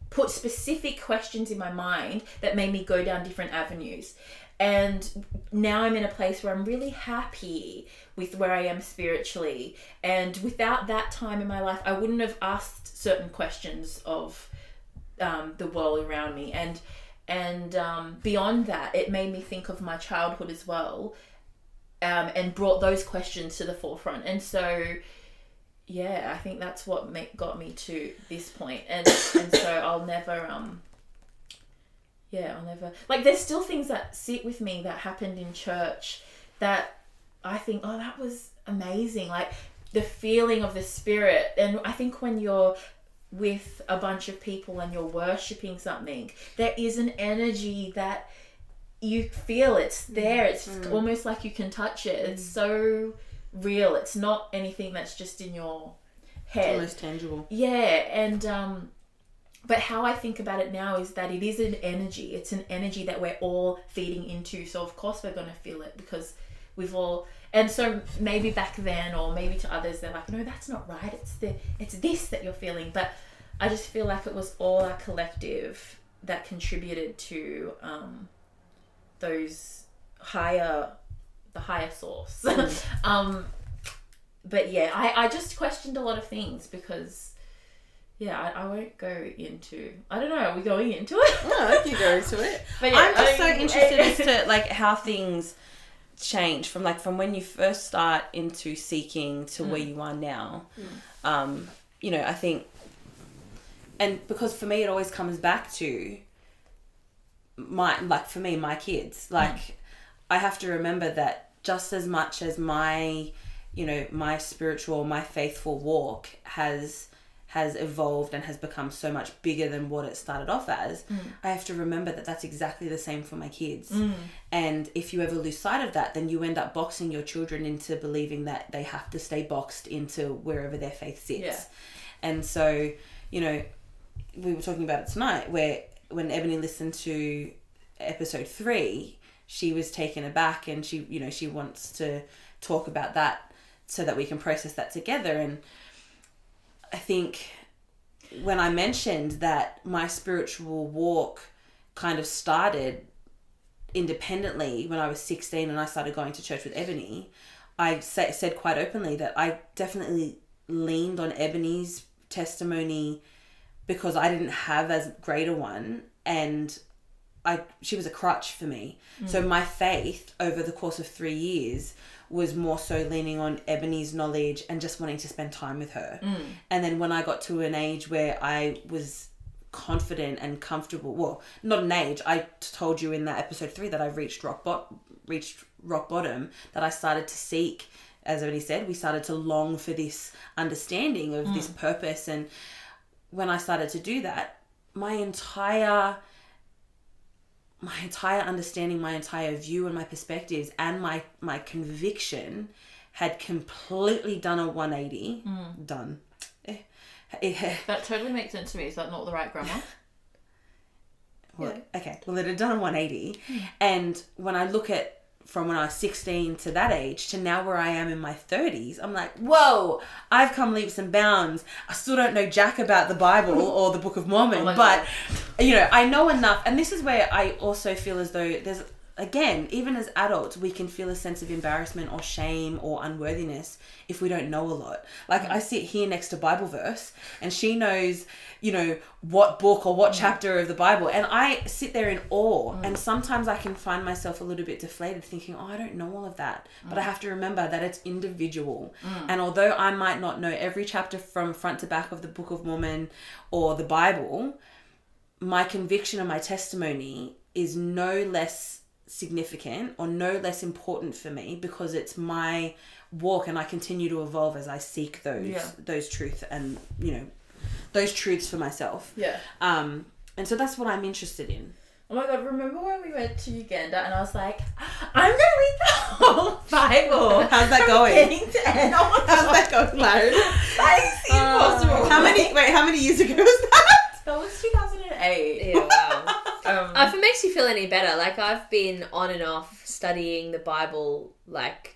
put specific questions in my mind that made me go down different avenues and now I'm in a place where I'm really happy with where I am spiritually. And without that time in my life, I wouldn't have asked certain questions of um, the world around me. And and um, beyond that, it made me think of my childhood as well, um, and brought those questions to the forefront. And so, yeah, I think that's what ma- got me to this point. And and so I'll never um yeah, I'll never like. There's still things that sit with me that happened in church that I think, oh, that was amazing. Like the feeling of the spirit, and I think when you're with a bunch of people and you're worshiping something, there is an energy that you feel. It's there. It's almost like you can touch it. It's so real. It's not anything that's just in your head. Almost tangible. Yeah, and um but how I think about it now is that it is an energy. It's an energy that we're all feeding into. So of course we're going to feel it because we've all and so maybe back then or maybe to others they're like no that's not right. It's the it's this that you're feeling. But I just feel like it was all our collective that contributed to um those higher the higher source. um but yeah, I, I just questioned a lot of things because yeah, I, I won't go into. I don't know. Are we going into it? Oh, you go into it. But yeah, I'm just I so interested as to like how things change from like from when you first start into seeking to where you are now. Um, you know, I think, and because for me it always comes back to my like for me my kids like I have to remember that just as much as my you know my spiritual my faithful walk has has evolved and has become so much bigger than what it started off as mm. i have to remember that that's exactly the same for my kids. Mm. And if you ever lose sight of that then you end up boxing your children into believing that they have to stay boxed into wherever their faith sits. Yeah. and so you know we were talking about it tonight where when ebony listened to episode three she was taken aback and she you know she wants to talk about that so that we can process that together. And i think when i mentioned that my spiritual walk kind of started independently when i was 16 and i started going to church with ebony i sa- said quite openly that i definitely leaned on ebony's testimony because i didn't have as great a one. And I she was a crutch for me. Mm. So my faith over the course of three years was more so leaning on Ebony's knowledge and just wanting to spend time with her. Mm. And then when I got to an age where I was confident and comfortable, well, not an age. I told you in that episode three that I reached rock bot reached rock bottom. That I started to seek, as Ebony said, we started to long for this understanding of mm. this purpose. And when I started to do that, my entire my entire understanding, my entire view and my perspectives and my my conviction had completely done a 180. Done. Eh, That totally makes sense to me. Is that not the right grammar? Well, okay. Well, it had done a 180. And when I look at from when I was 16 to that age to now where I am in my 30s, I'm like, whoa, I've come leaps and bounds. I still don't know jack about the Bible or the Book of Mormon, Oh but, you know, I know enough. And this is where I also feel as though there's, again, even as adults, we can feel a sense of embarrassment or shame or unworthiness if we don't know a lot. Like, mm. I sit here next to Bible verse and she knows, you know, what book or what mm. chapter of the Bible. And I sit there in awe. Mm. And sometimes I can find myself a little bit deflated thinking, oh, I don't know all of that. But I have to remember that it's individual. And although I might not know every chapter from front to back of the Book of Mormon or the Bible, my conviction and my testimony is no less significant or no less important for me because it's my walk and I continue to evolve as I seek those Yeah. those truths and you know those truths for myself. Yeah. Um and so that's what I'm interested in. Oh my god, remember when we went to Uganda and I was like, I'm gonna read the whole Bible. How's that going? beginning to end. Oh How's that going, Larry? That is impossible. How many wait, how many years ago was that? That was 2008. Yeah, wow. Um, if it makes you feel any better, like I've been on and off studying the Bible, like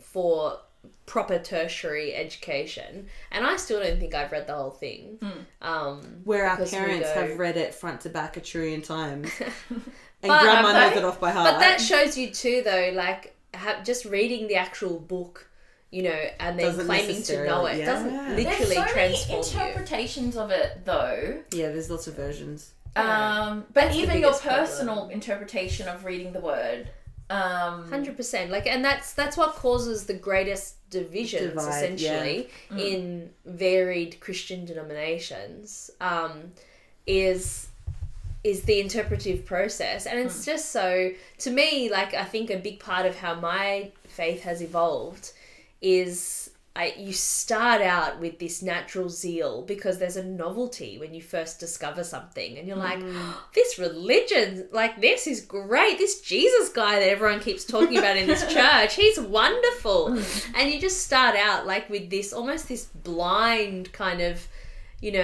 for proper tertiary education, and I still don't think I've read the whole thing. Um, Where our parents go- have read it front to back a trillion times. and But- grandma knows but- it off by heart. But that shows you too, though, like ha- just reading the actual book, you know, and then Doesn't claiming to know necessarily- it yeah. doesn't There's literally There's so transform many you. interpretations of it though. yeah, there's lots of versions. Um, but That's even your biggest problem. personal interpretation of reading the word. Um, Hundred percent, like, and that's that's what causes the greatest divisions, Divide, essentially, in varied Christian denominations. Um, is is the interpretive process, and it's just so to me, like, I think a big part of how my faith has evolved is. I, you start out with this natural zeal because there's a novelty when you first discover something and you're like mm. this religion like this is great. This jesus guy that everyone keeps talking about in this church he's wonderful. Mm. And you just start out like with this almost this blind kind of you know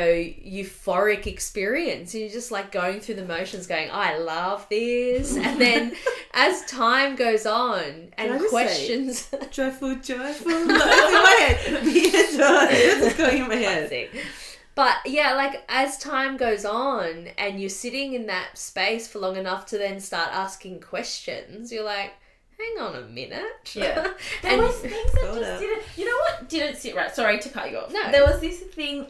euphoric experience you're just like going through the motions going i love this and then as time goes on and just say- questions Joyful, joyful. That's in my head. Be joy. That's going in my head. But yeah, like as time goes on and you're sitting in that space for long enough to then start asking questions, you're like, hang on a minute. Yeah. There And- was things that just up. didn't. You know what didn't sit right? Sorry to cut you off. No. There was this thing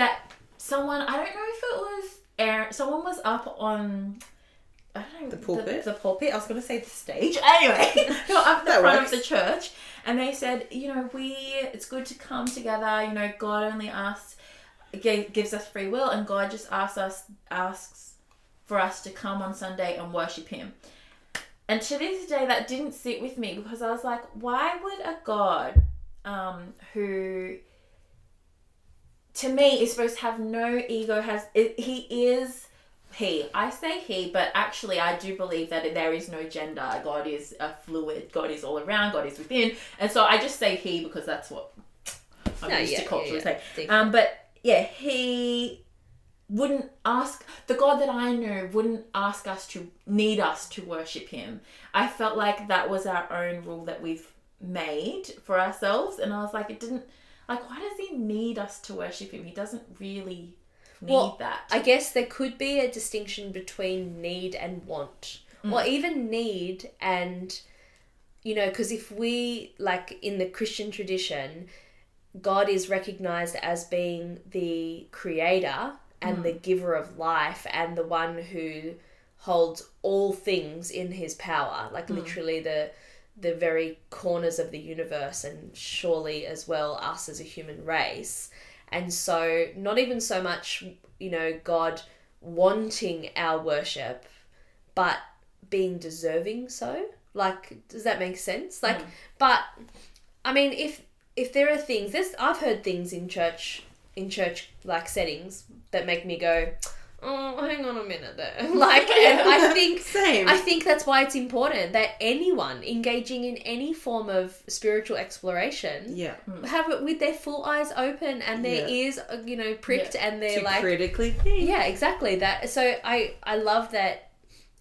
that someone I don't know if it was Aaron. Someone was up on. I don't know The pulpit? The, pulpit. I was going to say the stage. Anyway, they were up the That front works. of the church, and they said, you know, we it's good to come together. You know, God only asks, gi- gives us free will, and God just asks us asks for us to come on Sunday and worship Him. And to this day, that didn't sit with me because I was like, why would a God um, who, to me, is supposed to have no ego, has it, he is he. I say he, but actually, I do believe that there is no gender. God is a fluid. God is all around. God is within. And so I just say he because that's what I'm No, used yeah, to culturally yeah, yeah. Deep. Um, but yeah, he wouldn't ask the God that I know wouldn't ask us to need us to worship him. I felt like that was our own rule that we've made for ourselves and I was like it didn't like why does he need us to worship him? He doesn't really need Well, that. I guess there could be a distinction between need and want, mm. or even need and, you know, because if we, like in the Christian tradition, God is recognized as being the creator and mm. the giver of life and the one who holds all things in his power, like mm. literally the the very corners of the universe and surely as well us as a human race. And so not even so much, you know, God wanting our worship, but being deserving so. Like does that make sense? Like but I mean if if there are things there's I've heard things in church in church like settings that make me go, Oh, hang on a minute there. Like and I think Same. I think that's why it's important that anyone engaging in any form of spiritual exploration yeah. have it with their full eyes open and their Yeah. ears, uh, you know, pricked and they're To like, critically think. yeah, exactly that. So I I love that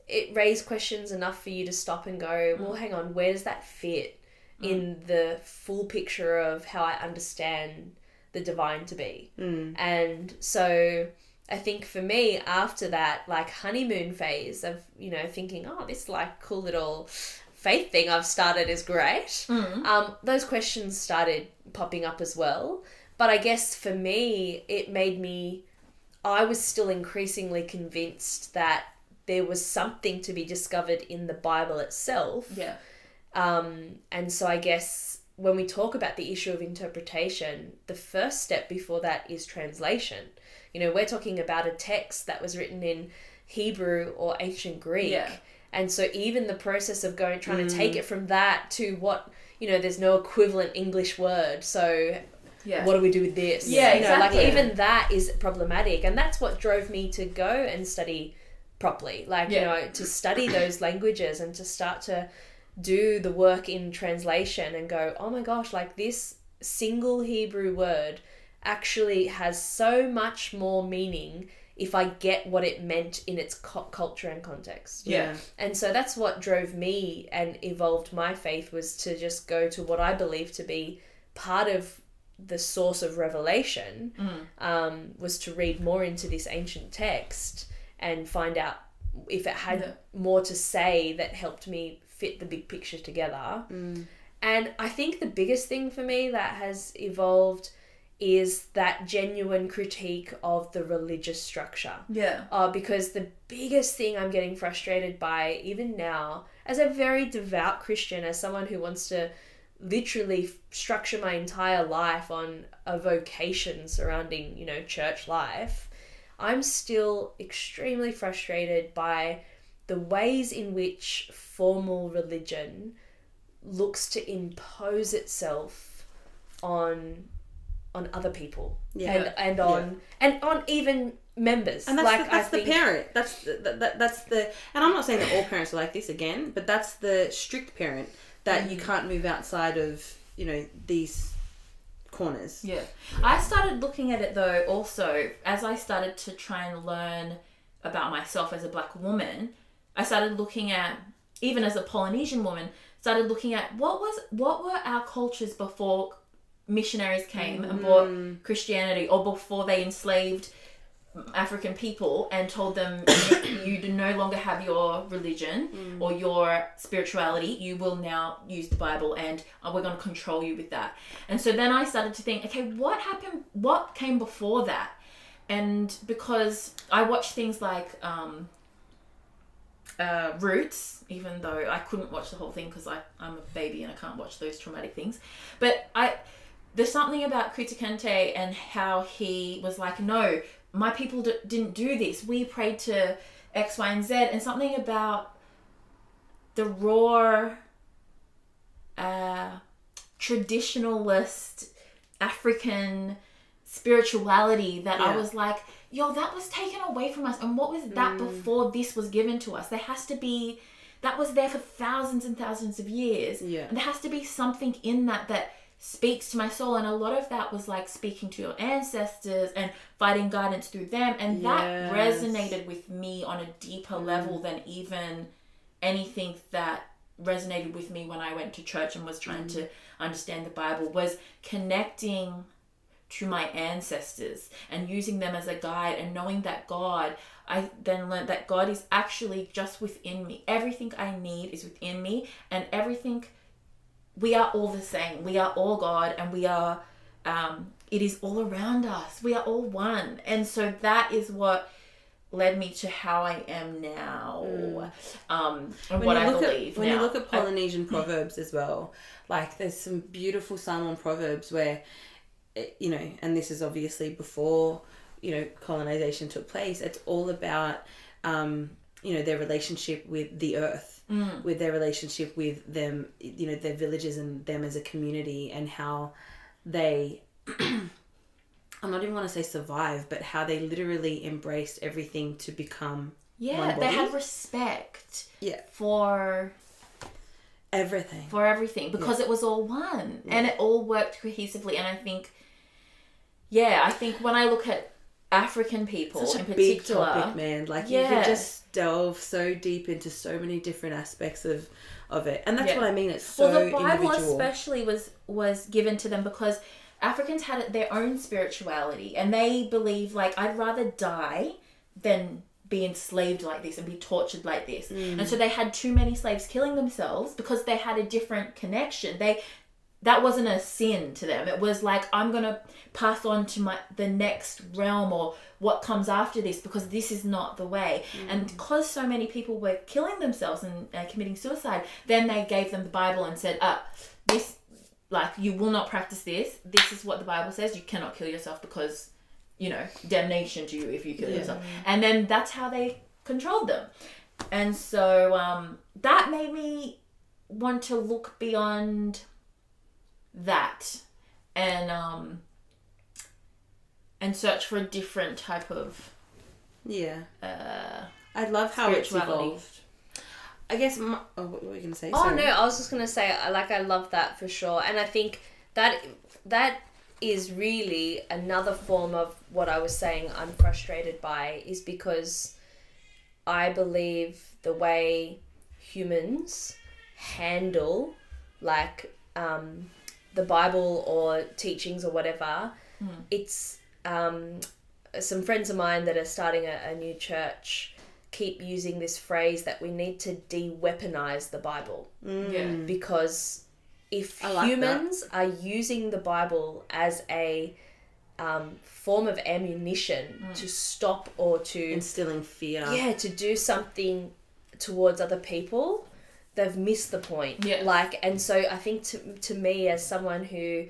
it raised questions enough for you to stop and go, well, hang on, where does that fit in the full picture of how I understand the divine to be? Mm. And so I think for me, after that, like honeymoon phase of, you know, thinking, oh, this like cool little faith thing I've started is great, um, those questions started popping up as well. But I guess for me, it made me, I was still increasingly convinced that there was something to be discovered in the Bible itself. Yeah. Um, and so I guess when we talk about the issue of interpretation, the first step before that is translation. You know, we're talking about a text that was written in Hebrew or ancient Greek. Yeah. And so even the process of going trying to take mm. it from that to what you know, there's no equivalent English word. So Yeah. what do we do with this? Yeah, you know, exactly. like even that is problematic, and that's what drove me to go and study properly. Like you know, to study those languages and to start to do the work in translation and go, oh my gosh, like this single Hebrew word actually has so much more meaning if I get what it meant in its cu- culture and context. Yeah. And so that's what drove me and evolved my faith was to just go to what I believe to be part of the source of revelation um, was to read more into this ancient text and find out if it had Yeah. more to say that helped me fit the big picture together. And I think the biggest thing for me that has evolved is that genuine critique of the religious structure Yeah. uh, because the biggest thing I'm getting frustrated by, even now, as a very devout Christian, as someone who wants to literally structure my entire life on a vocation surrounding, you know, church life, I'm still extremely frustrated by the ways in which formal religion looks to impose itself on on other people Yeah. and and on and on even members And that's, like the, that's I the think, parent. That's the, that, that, that's the. And I'm not saying that all parents are like this again, but that's the strict parent that you Mm. can't move outside of you know these corners. Yeah. I started looking at it though also as I started to try and learn about myself as a black woman, I started looking at even as a Polynesian woman, started looking at what was what were our cultures before missionaries came and brought Christianity or before they enslaved African people and told them you no longer have your religion or your spirituality. You will now use the Bible, and uh, we're going to control you with that. And so then I started to think, okay, what happened? What came before that? And because I watched things like um, uh, Roots, even though I couldn't watch the whole thing because I'm a baby and I can't watch those traumatic things, but I there's something about Kunta Kinte and how he was like, no, my people d- didn't do this. We prayed to X, Y, and Z, and something about the raw, uh, traditionalist African spirituality that I was like, yo, that was taken away from us. And what was that before this was given to us? There has to be, that was there for thousands and thousands of years. Yeah. And there has to be something in that that speaks to my soul. And a lot of that was like speaking to your ancestors and finding guidance through them. And that resonated with me on a deeper mm. level than even anything that resonated with me when I went to church and was trying to mm. understand the Bible was connecting to my ancestors and using them as a guide and knowing that God I then learned that God is actually just within me. Everything I need is within me and everything we are all the same. We are all God and we are um it is all around us. We are all one. And so that is what led me to how I am now, um, and when what you I look believe at, when now. you look at I- Polynesian proverbs as well, like there's some beautiful Samoan proverbs where, it, you know, and this is obviously before you know colonization took place. It's all about um, you know their relationship with the earth, Mm. with their relationship with them, you know, their villages and them as a community, and how they. I'm not even going to say survive, but how they literally embraced everything to become yeah, they had respect Yeah. for everything. for everything because it was all one and it all worked cohesively. And I think, yeah, I think when I look at African people such a in big particular, topic, man. Like you Yeah. could just delve so deep into so many different aspects of of it, and that's Yeah. what I mean. It's so well, the Bible individual. especially was was given to them because Africans had their own spirituality and they believe like I'd rather die than be enslaved like this and be tortured like this. And mm. so they had too many slaves killing themselves because they had a different connection. They that wasn't a sin to them. It was like I'm gonna pass on to my the next realm or what comes after this because this is not the way. And because so many people were killing themselves and uh, committing suicide, then they gave them the Bible and said, "Ah, this like you will not practice this. This is what the Bible says. You cannot kill yourself because you know damnation to you if you kill yourself." And then that's how they controlled them. And so um, that made me want to look beyond that and um and search for a different type of yeah, uh I love how it's evolved. I guess. My, oh, what were you gonna say? Oh Sorry. no, I was just gonna say I like I love that for sure, and I think that that is really another form of what I was saying. I'm frustrated by is because I believe the way humans handle like um, the Bible or teachings or whatever, it's um, some friends of mine that are starting a, a new church keep using this phrase that we need to de-weaponize the Bible. Yeah. Because if like humans are using the Bible as a um, form of ammunition to stop or to instilling fear. yeah to do something towards other people they've missed the point. Yeah. like and so i think to, to me as someone who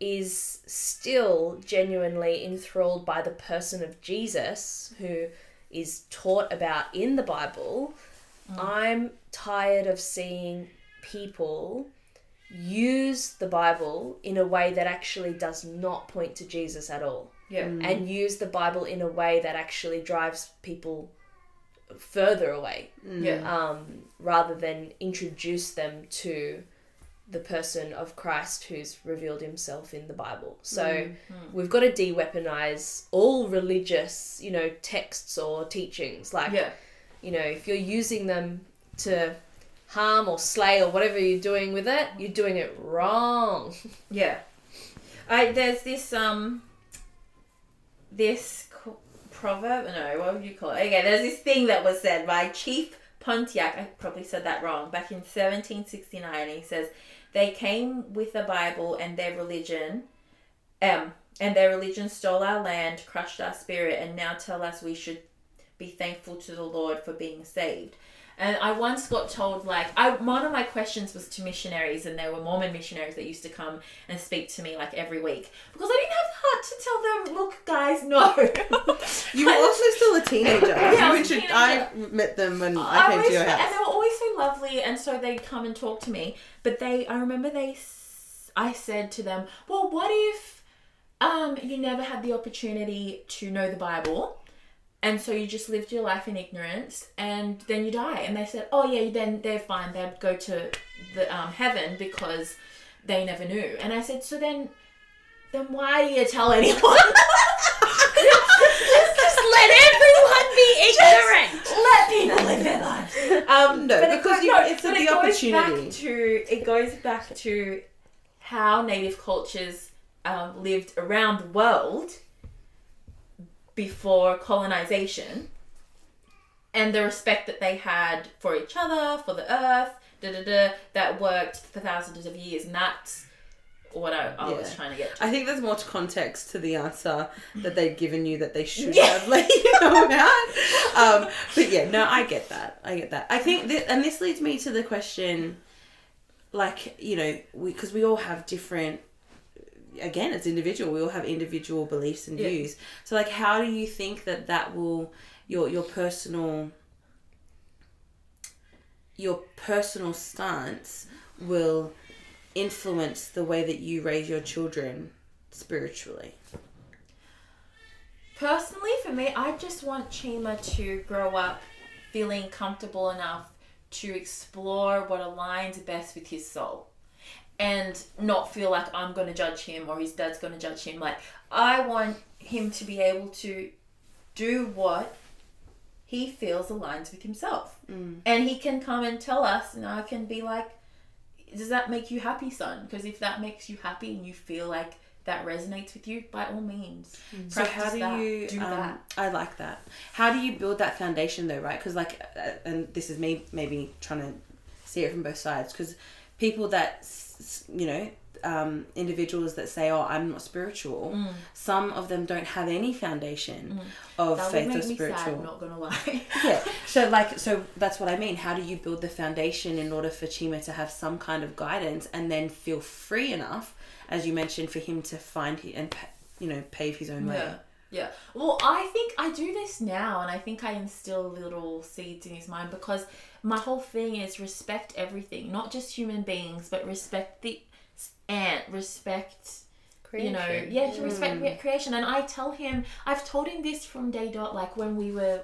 is still genuinely enthralled by the person of jesus who is taught about in the bible mm. i'm tired of seeing people use the bible in a way that actually does not point to jesus at all. Yeah. Mm. And use the Bible in a way that actually drives people further away yeah um, rather than introduce them to the person of Christ who's revealed himself in the Bible. So we've got to de weaponize all religious, you know, texts or teachings. Like, yeah you know, if you're using them to harm or slay or whatever you're doing with it, you're doing it wrong. Yeah. I there's this um this co- proverb? No what would you call it? Okay there's this thing that was said by Chief Pontiac I probably said that wrong back in 1769 he says they came with the Bible and their religion um and their religion stole our land crushed our spirit and now tell us we should be thankful to the Lord for being saved and I once got told, like, I one of my questions was to missionaries, and there were Mormon missionaries that used to come and speak to me like every week because I didn't have the heart to tell them, look, guys, no. You were also still a teenager. I You was a intro- I met them when I, came to your house, And house. they were always so lovely, and so they'd come and talk to me. But they, I remember they, I said to them, well, what if, um, you never had the opportunity to know the Bible? And so you just lived your life in ignorance, and then you die. And they said, "Oh yeah, then they're fine. They'd go to the um, heaven because they never knew." And I said, "So then, then why do you tell anyone?" Just let everyone be ignorant. let people live their lives. Um, No, but it because goes- you- no, it's but the it goes opportunity. Back to it goes back to how native cultures um, lived around the world before colonization, and the respect that they had for each other, for the earth, da da da, that worked for thousands of years, and that's what I, I was trying to get to. I think there's more context to the answer that they've given you that they should have let you know about. Um, but yeah, no, I get that. I get that. I think that, and this leads me to the question, like you know, we because we all have different. Again, it's individual. We all have individual beliefs and Yeah. views. So, like, how do you think that that will your your personal your personal stance will influence the way that you raise your children spiritually. Personally, for me, I just want Chima to grow up feeling comfortable enough to explore what aligns best with his soul and not feel like I'm going to judge him or his dad's going to judge him. Like, I want him to be able to do what he feels aligns with himself. And he can come and tell us, and I can be like, does that make you happy, son? Because if that makes you happy and you feel like that resonates with you, by all means, So how do that, you do um, that? I like that. How do you build that foundation though, right? Because like, uh, and this is me maybe trying to see it from both sides. Because people that you know, um, individuals that say, "Oh, I'm not spiritual," Mm. some of them don't have any foundation of That faith or spiritual. sad. Not gonna lie. yeah. So like so that's what I mean. How do you build the foundation in order for Chima to have some kind of guidance and then feel free enough, as you mentioned, for him to find and you know pave his own way. Yeah. Yeah. Well, I think I do this now, and I think I instill little seeds in his mind because my whole thing is respect everything, not just human beings, but respect the ant, respect you know, yeah, to respect mm. re- creation. And I tell him, I've told him this from day dot, like when we were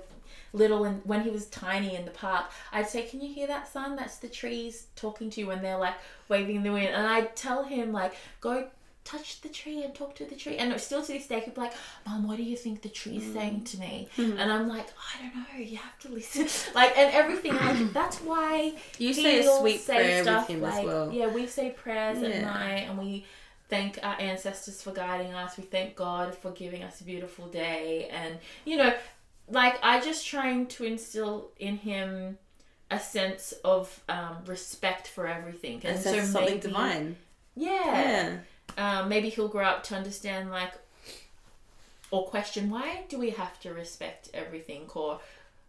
little and when he was tiny in the park, I'd say, Can you hear that, son? That's the trees talking to you when they're like waving in the wind. And I'd tell him, like, go touch the tree and talk to the tree. And still to this day, he'd be like, Mom, what do you think the tree's saying to me? And I'm like, I don't know, you have to listen. like, and everything. Like, that's why You say a sweet say prayer with stuff him as well. Yeah, we say prayers at night and we thank our ancestors for guiding us. We thank God for giving us a beautiful day. And, you know, like, I just trying to instill in him a sense of um, respect for everything. And And so so something maybe, divine. Yeah. Yeah. Um, maybe he'll grow up to understand, like, or question why do we have to respect everything? Or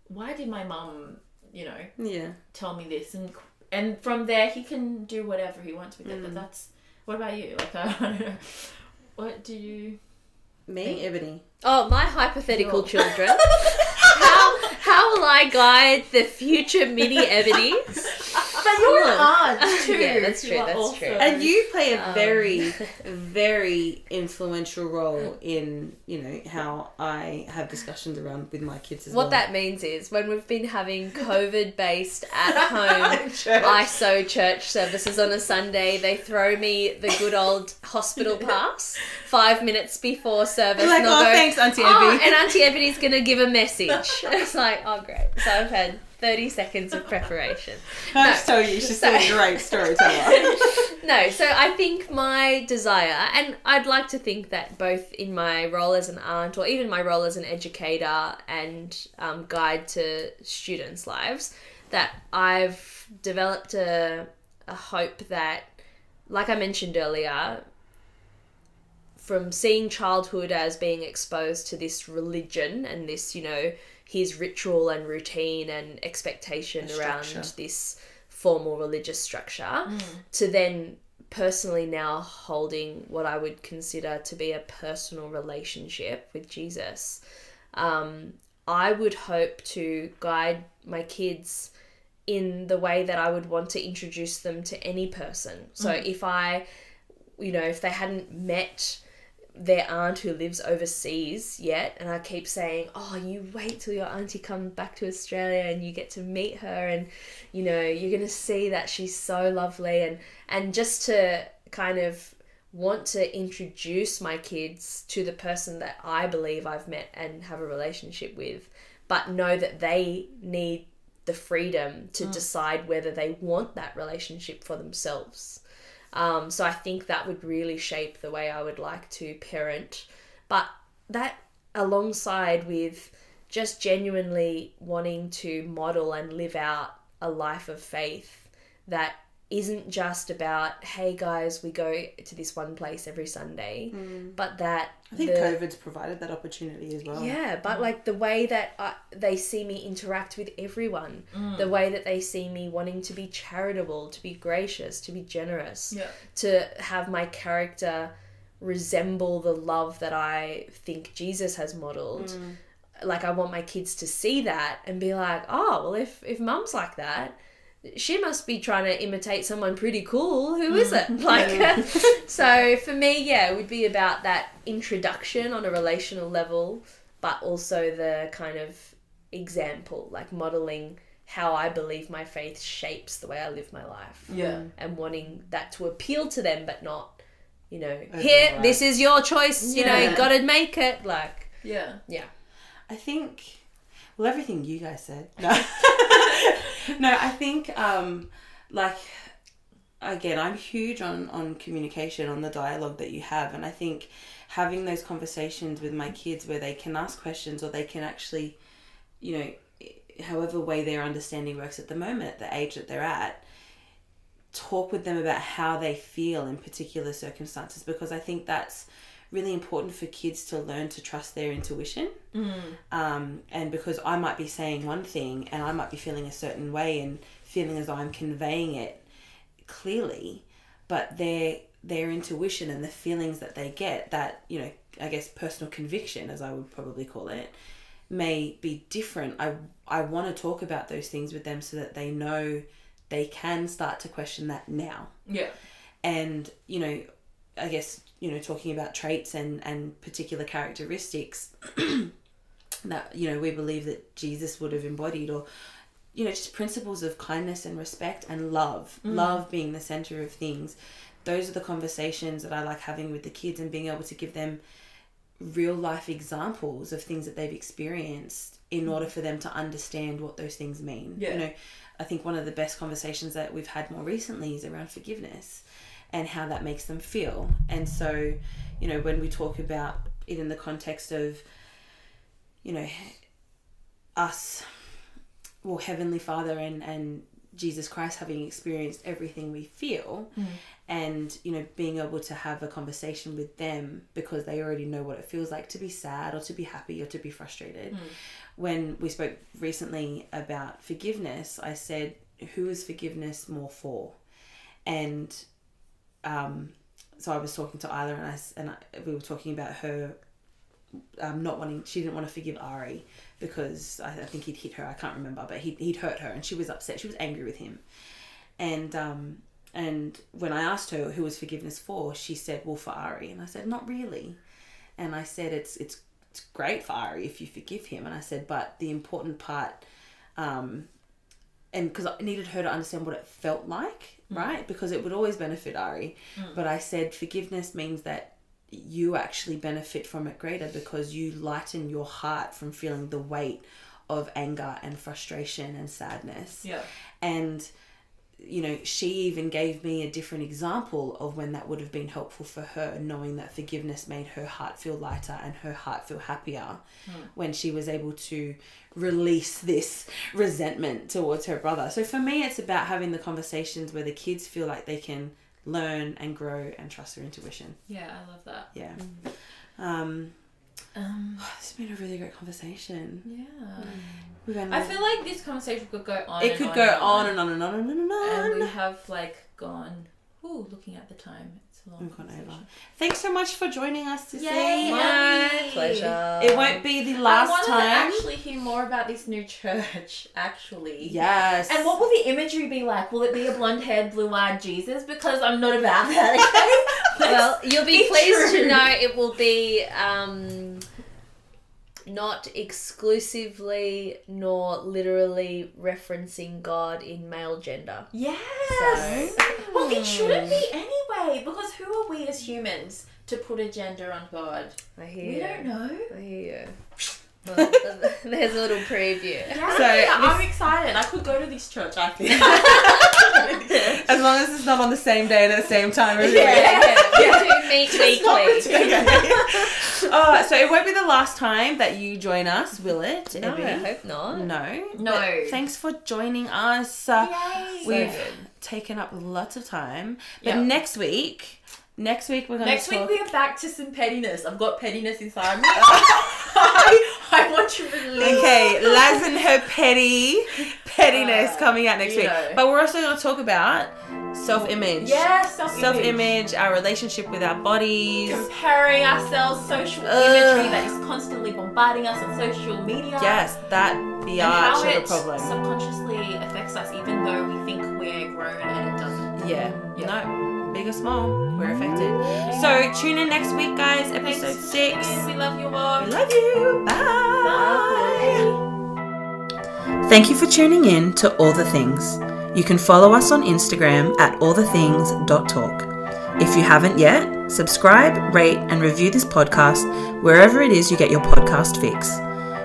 why did my mum, you know, Yeah. tell me this and and from there he can do whatever he wants with it Mm. but that's what about you like i don't know what do you Me, Ebony. Oh, my hypothetical Sure. children. how how will I guide the future mini Ebonies? But you're an an aunt too Yeah, that's true, You are that's true. And you play a Um, very, very influential role in, you know, how I have discussions around with my kids as What well. What that means is when we've been having COVID based at home Church. ISO church services on a Sunday, they throw me the good old hospital pass five minutes before service. Like, and they'll oh, go, thanks, Auntie "Oh," and Auntie Ebony's going to give a message. it's like, oh, great. So I've had 30 seconds of preparation. I No. just tell you, she's still a great storyteller. no, so I think my desire, and I'd like to think that both in my role as an aunt or even my role as an educator and um, guide to students' lives, that I've developed a, a hope that, like I mentioned earlier, from seeing childhood as being exposed to this religion and this, you know, his ritual and routine and expectation around this formal religious structure to then personally now holding what I would consider to be a personal relationship with Jesus. Um, I would hope to guide my kids in the way that I would want to introduce them to any person. So if I, you know, if they hadn't met their aunt who lives overseas yet and I keep saying, "Oh, you wait till your auntie comes back to Australia and you get to meet her and you know, you're going to see that she's so lovely and and just to kind of want to introduce my kids to the person that I believe I've met and have a relationship with, but know that they need the freedom to mm. decide whether they want that relationship for themselves. Um, so I think that would really shape the way I would like to parent. But that alongside with just genuinely wanting to model and live out a life of faith that isn't just about hey guys we go to this one place every sunday mm. but that I think the- COVID's provided that opportunity as well. yeah, but mm. like the way that I, they see me interact with everyone, mm. the way that they see me wanting to be charitable, to be gracious, to be generous, Yeah. to have my character resemble the love that I think Jesus has modeled. Like I want my kids to see that and be like, "Oh, well if if mum's like that, she must be trying to imitate someone pretty cool. Who is mm. it? Like, so for me, yeah, it would be about that introduction on a relational level, but also the kind of example, like modeling how I believe my faith shapes the way I live my life, Yeah. Mm. and wanting that to appeal to them, but not, you know, Override. here, this is your choice. You know, got to make it. Like, yeah. Yeah. I think, well, everything you guys said. No, no, I think, um, like, again, I'm huge on on communication, on the dialogue that you have, and I think having those conversations with my kids where they can ask questions or they can actually, you know, however way their understanding works at the moment, at the age that they're at, talk with them about how they feel in particular circumstances because I think that's really important for kids to learn to trust their intuition. Um, and because I might be saying one thing and I might be feeling a certain way and feeling as though I'm conveying it clearly, but their their intuition and the feelings that they get, that, you know, I guess personal conviction as I would probably call it, may be different. I I want to talk about those things with them so that they know they can start to question that now Yeah. and you know i guess you know talking about traits and and particular characteristics that you know we believe that jesus would have embodied or you know just principles of kindness and respect and love. Mm. Love being the center of things. Those are the conversations that i like having with the kids and being able to give them real life examples of things that they've experienced in mm. order for them to understand what those things mean. Yeah. you know i think one of the best conversations that we've had more recently is around forgiveness and how that makes them feel. And so, you know, when we talk about it in the context of, you know, us, well, Heavenly Father and, and Jesus Christ having experienced everything we feel mm. and, you know, being able to have a conversation with them because they already know what it feels like to be sad or to be happy or to be frustrated. Mm. When we spoke recently about forgiveness, I said, who is forgiveness more for? And um, so I was talking to Isla and I and I, we were talking about her um, not wanting. She didn't want to forgive Ari because I, I think he'd hit her. I can't remember, but he'd he'd hurt her and she was upset. She was angry with him, and um, and when I asked her who was forgiveness for, she said, "Well, for Ari," and I said, "Not really," and I said, "It's it's it's great for Ari if you forgive him," and I said, "But the important part." Um, and because I needed her to understand what it felt like, Mm. right? Because it would always benefit Ari. Mm. But I said forgiveness means that you actually benefit from it greater because you lighten your heart from feeling the weight of anger and frustration and sadness. Yeah. And you know, she even gave me a different example of when that would have been helpful for her, knowing that forgiveness made her heart feel lighter and her heart feel happier when she was able to release this resentment towards her brother. So for me, it's about having the conversations where the kids feel like they can learn and grow and trust their intuition. Yeah, I love that. Yeah. Um, Um, it's been a really great conversation. yeah. We went I feel like this conversation could go on. it and could on go and on and on and on and on and on. And we have like gone. Ooh, looking at the time, it's a long. We've gone over. Thanks so much for joining us today. Yay, my Abby. pleasure. It won't be the I last wanted time. to actually hear more about this new church. Actually. yes. And what will the imagery be like? Will it be a blonde-haired, blue-eyed Jesus? Because I'm not about that. Okay. well, you'll be be pleased true. to know it will be um, not exclusively nor literally referencing God in male gender. Yes. Well, it shouldn't be anyway. Because who are we as humans to put a gender on God? I hear We you. don't know. I hear you. Well, there's a little preview. Yeah, So, I'm this- excited. I could go to this church. I think. as long as it's not on the same day and at the same time every Yeah, week. yeah. Meet weekly. Uh, so it won't be the last time that you join us, will it? No, I hope not. No. No. But thanks for joining us. Uh, Yay. we've So taken up lots of time. But Yeah. next week, next week we're going to Next talk. week we are back to some pettiness. I've got pettiness inside me. I, I want to release. Okay, Laz and her petty pettiness Uh, coming out next week. know. But we're also going to talk about self-image. Yeah, self Self image, our relationship with our bodies. Comparing ourselves, social Ugh. imagery that is constantly bombarding us on social media. Yes, that the arch of a problem. subconsciously affects us, even though we think we're grown and it doesn't. Yeah. Yeah. No, big or small, we're affected. So tune in next week, guys. Episode six. We love you all. We love you. Bye. Bye. Thank you for tuning in to All the Things. You can follow us on Instagram at allthethings.talk. If you haven't yet, subscribe, rate, and review this podcast wherever it is you get your podcast fix.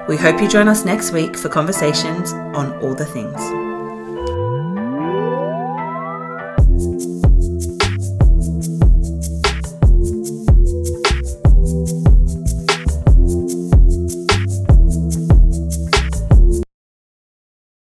We hope you join us next week for conversations on all the things.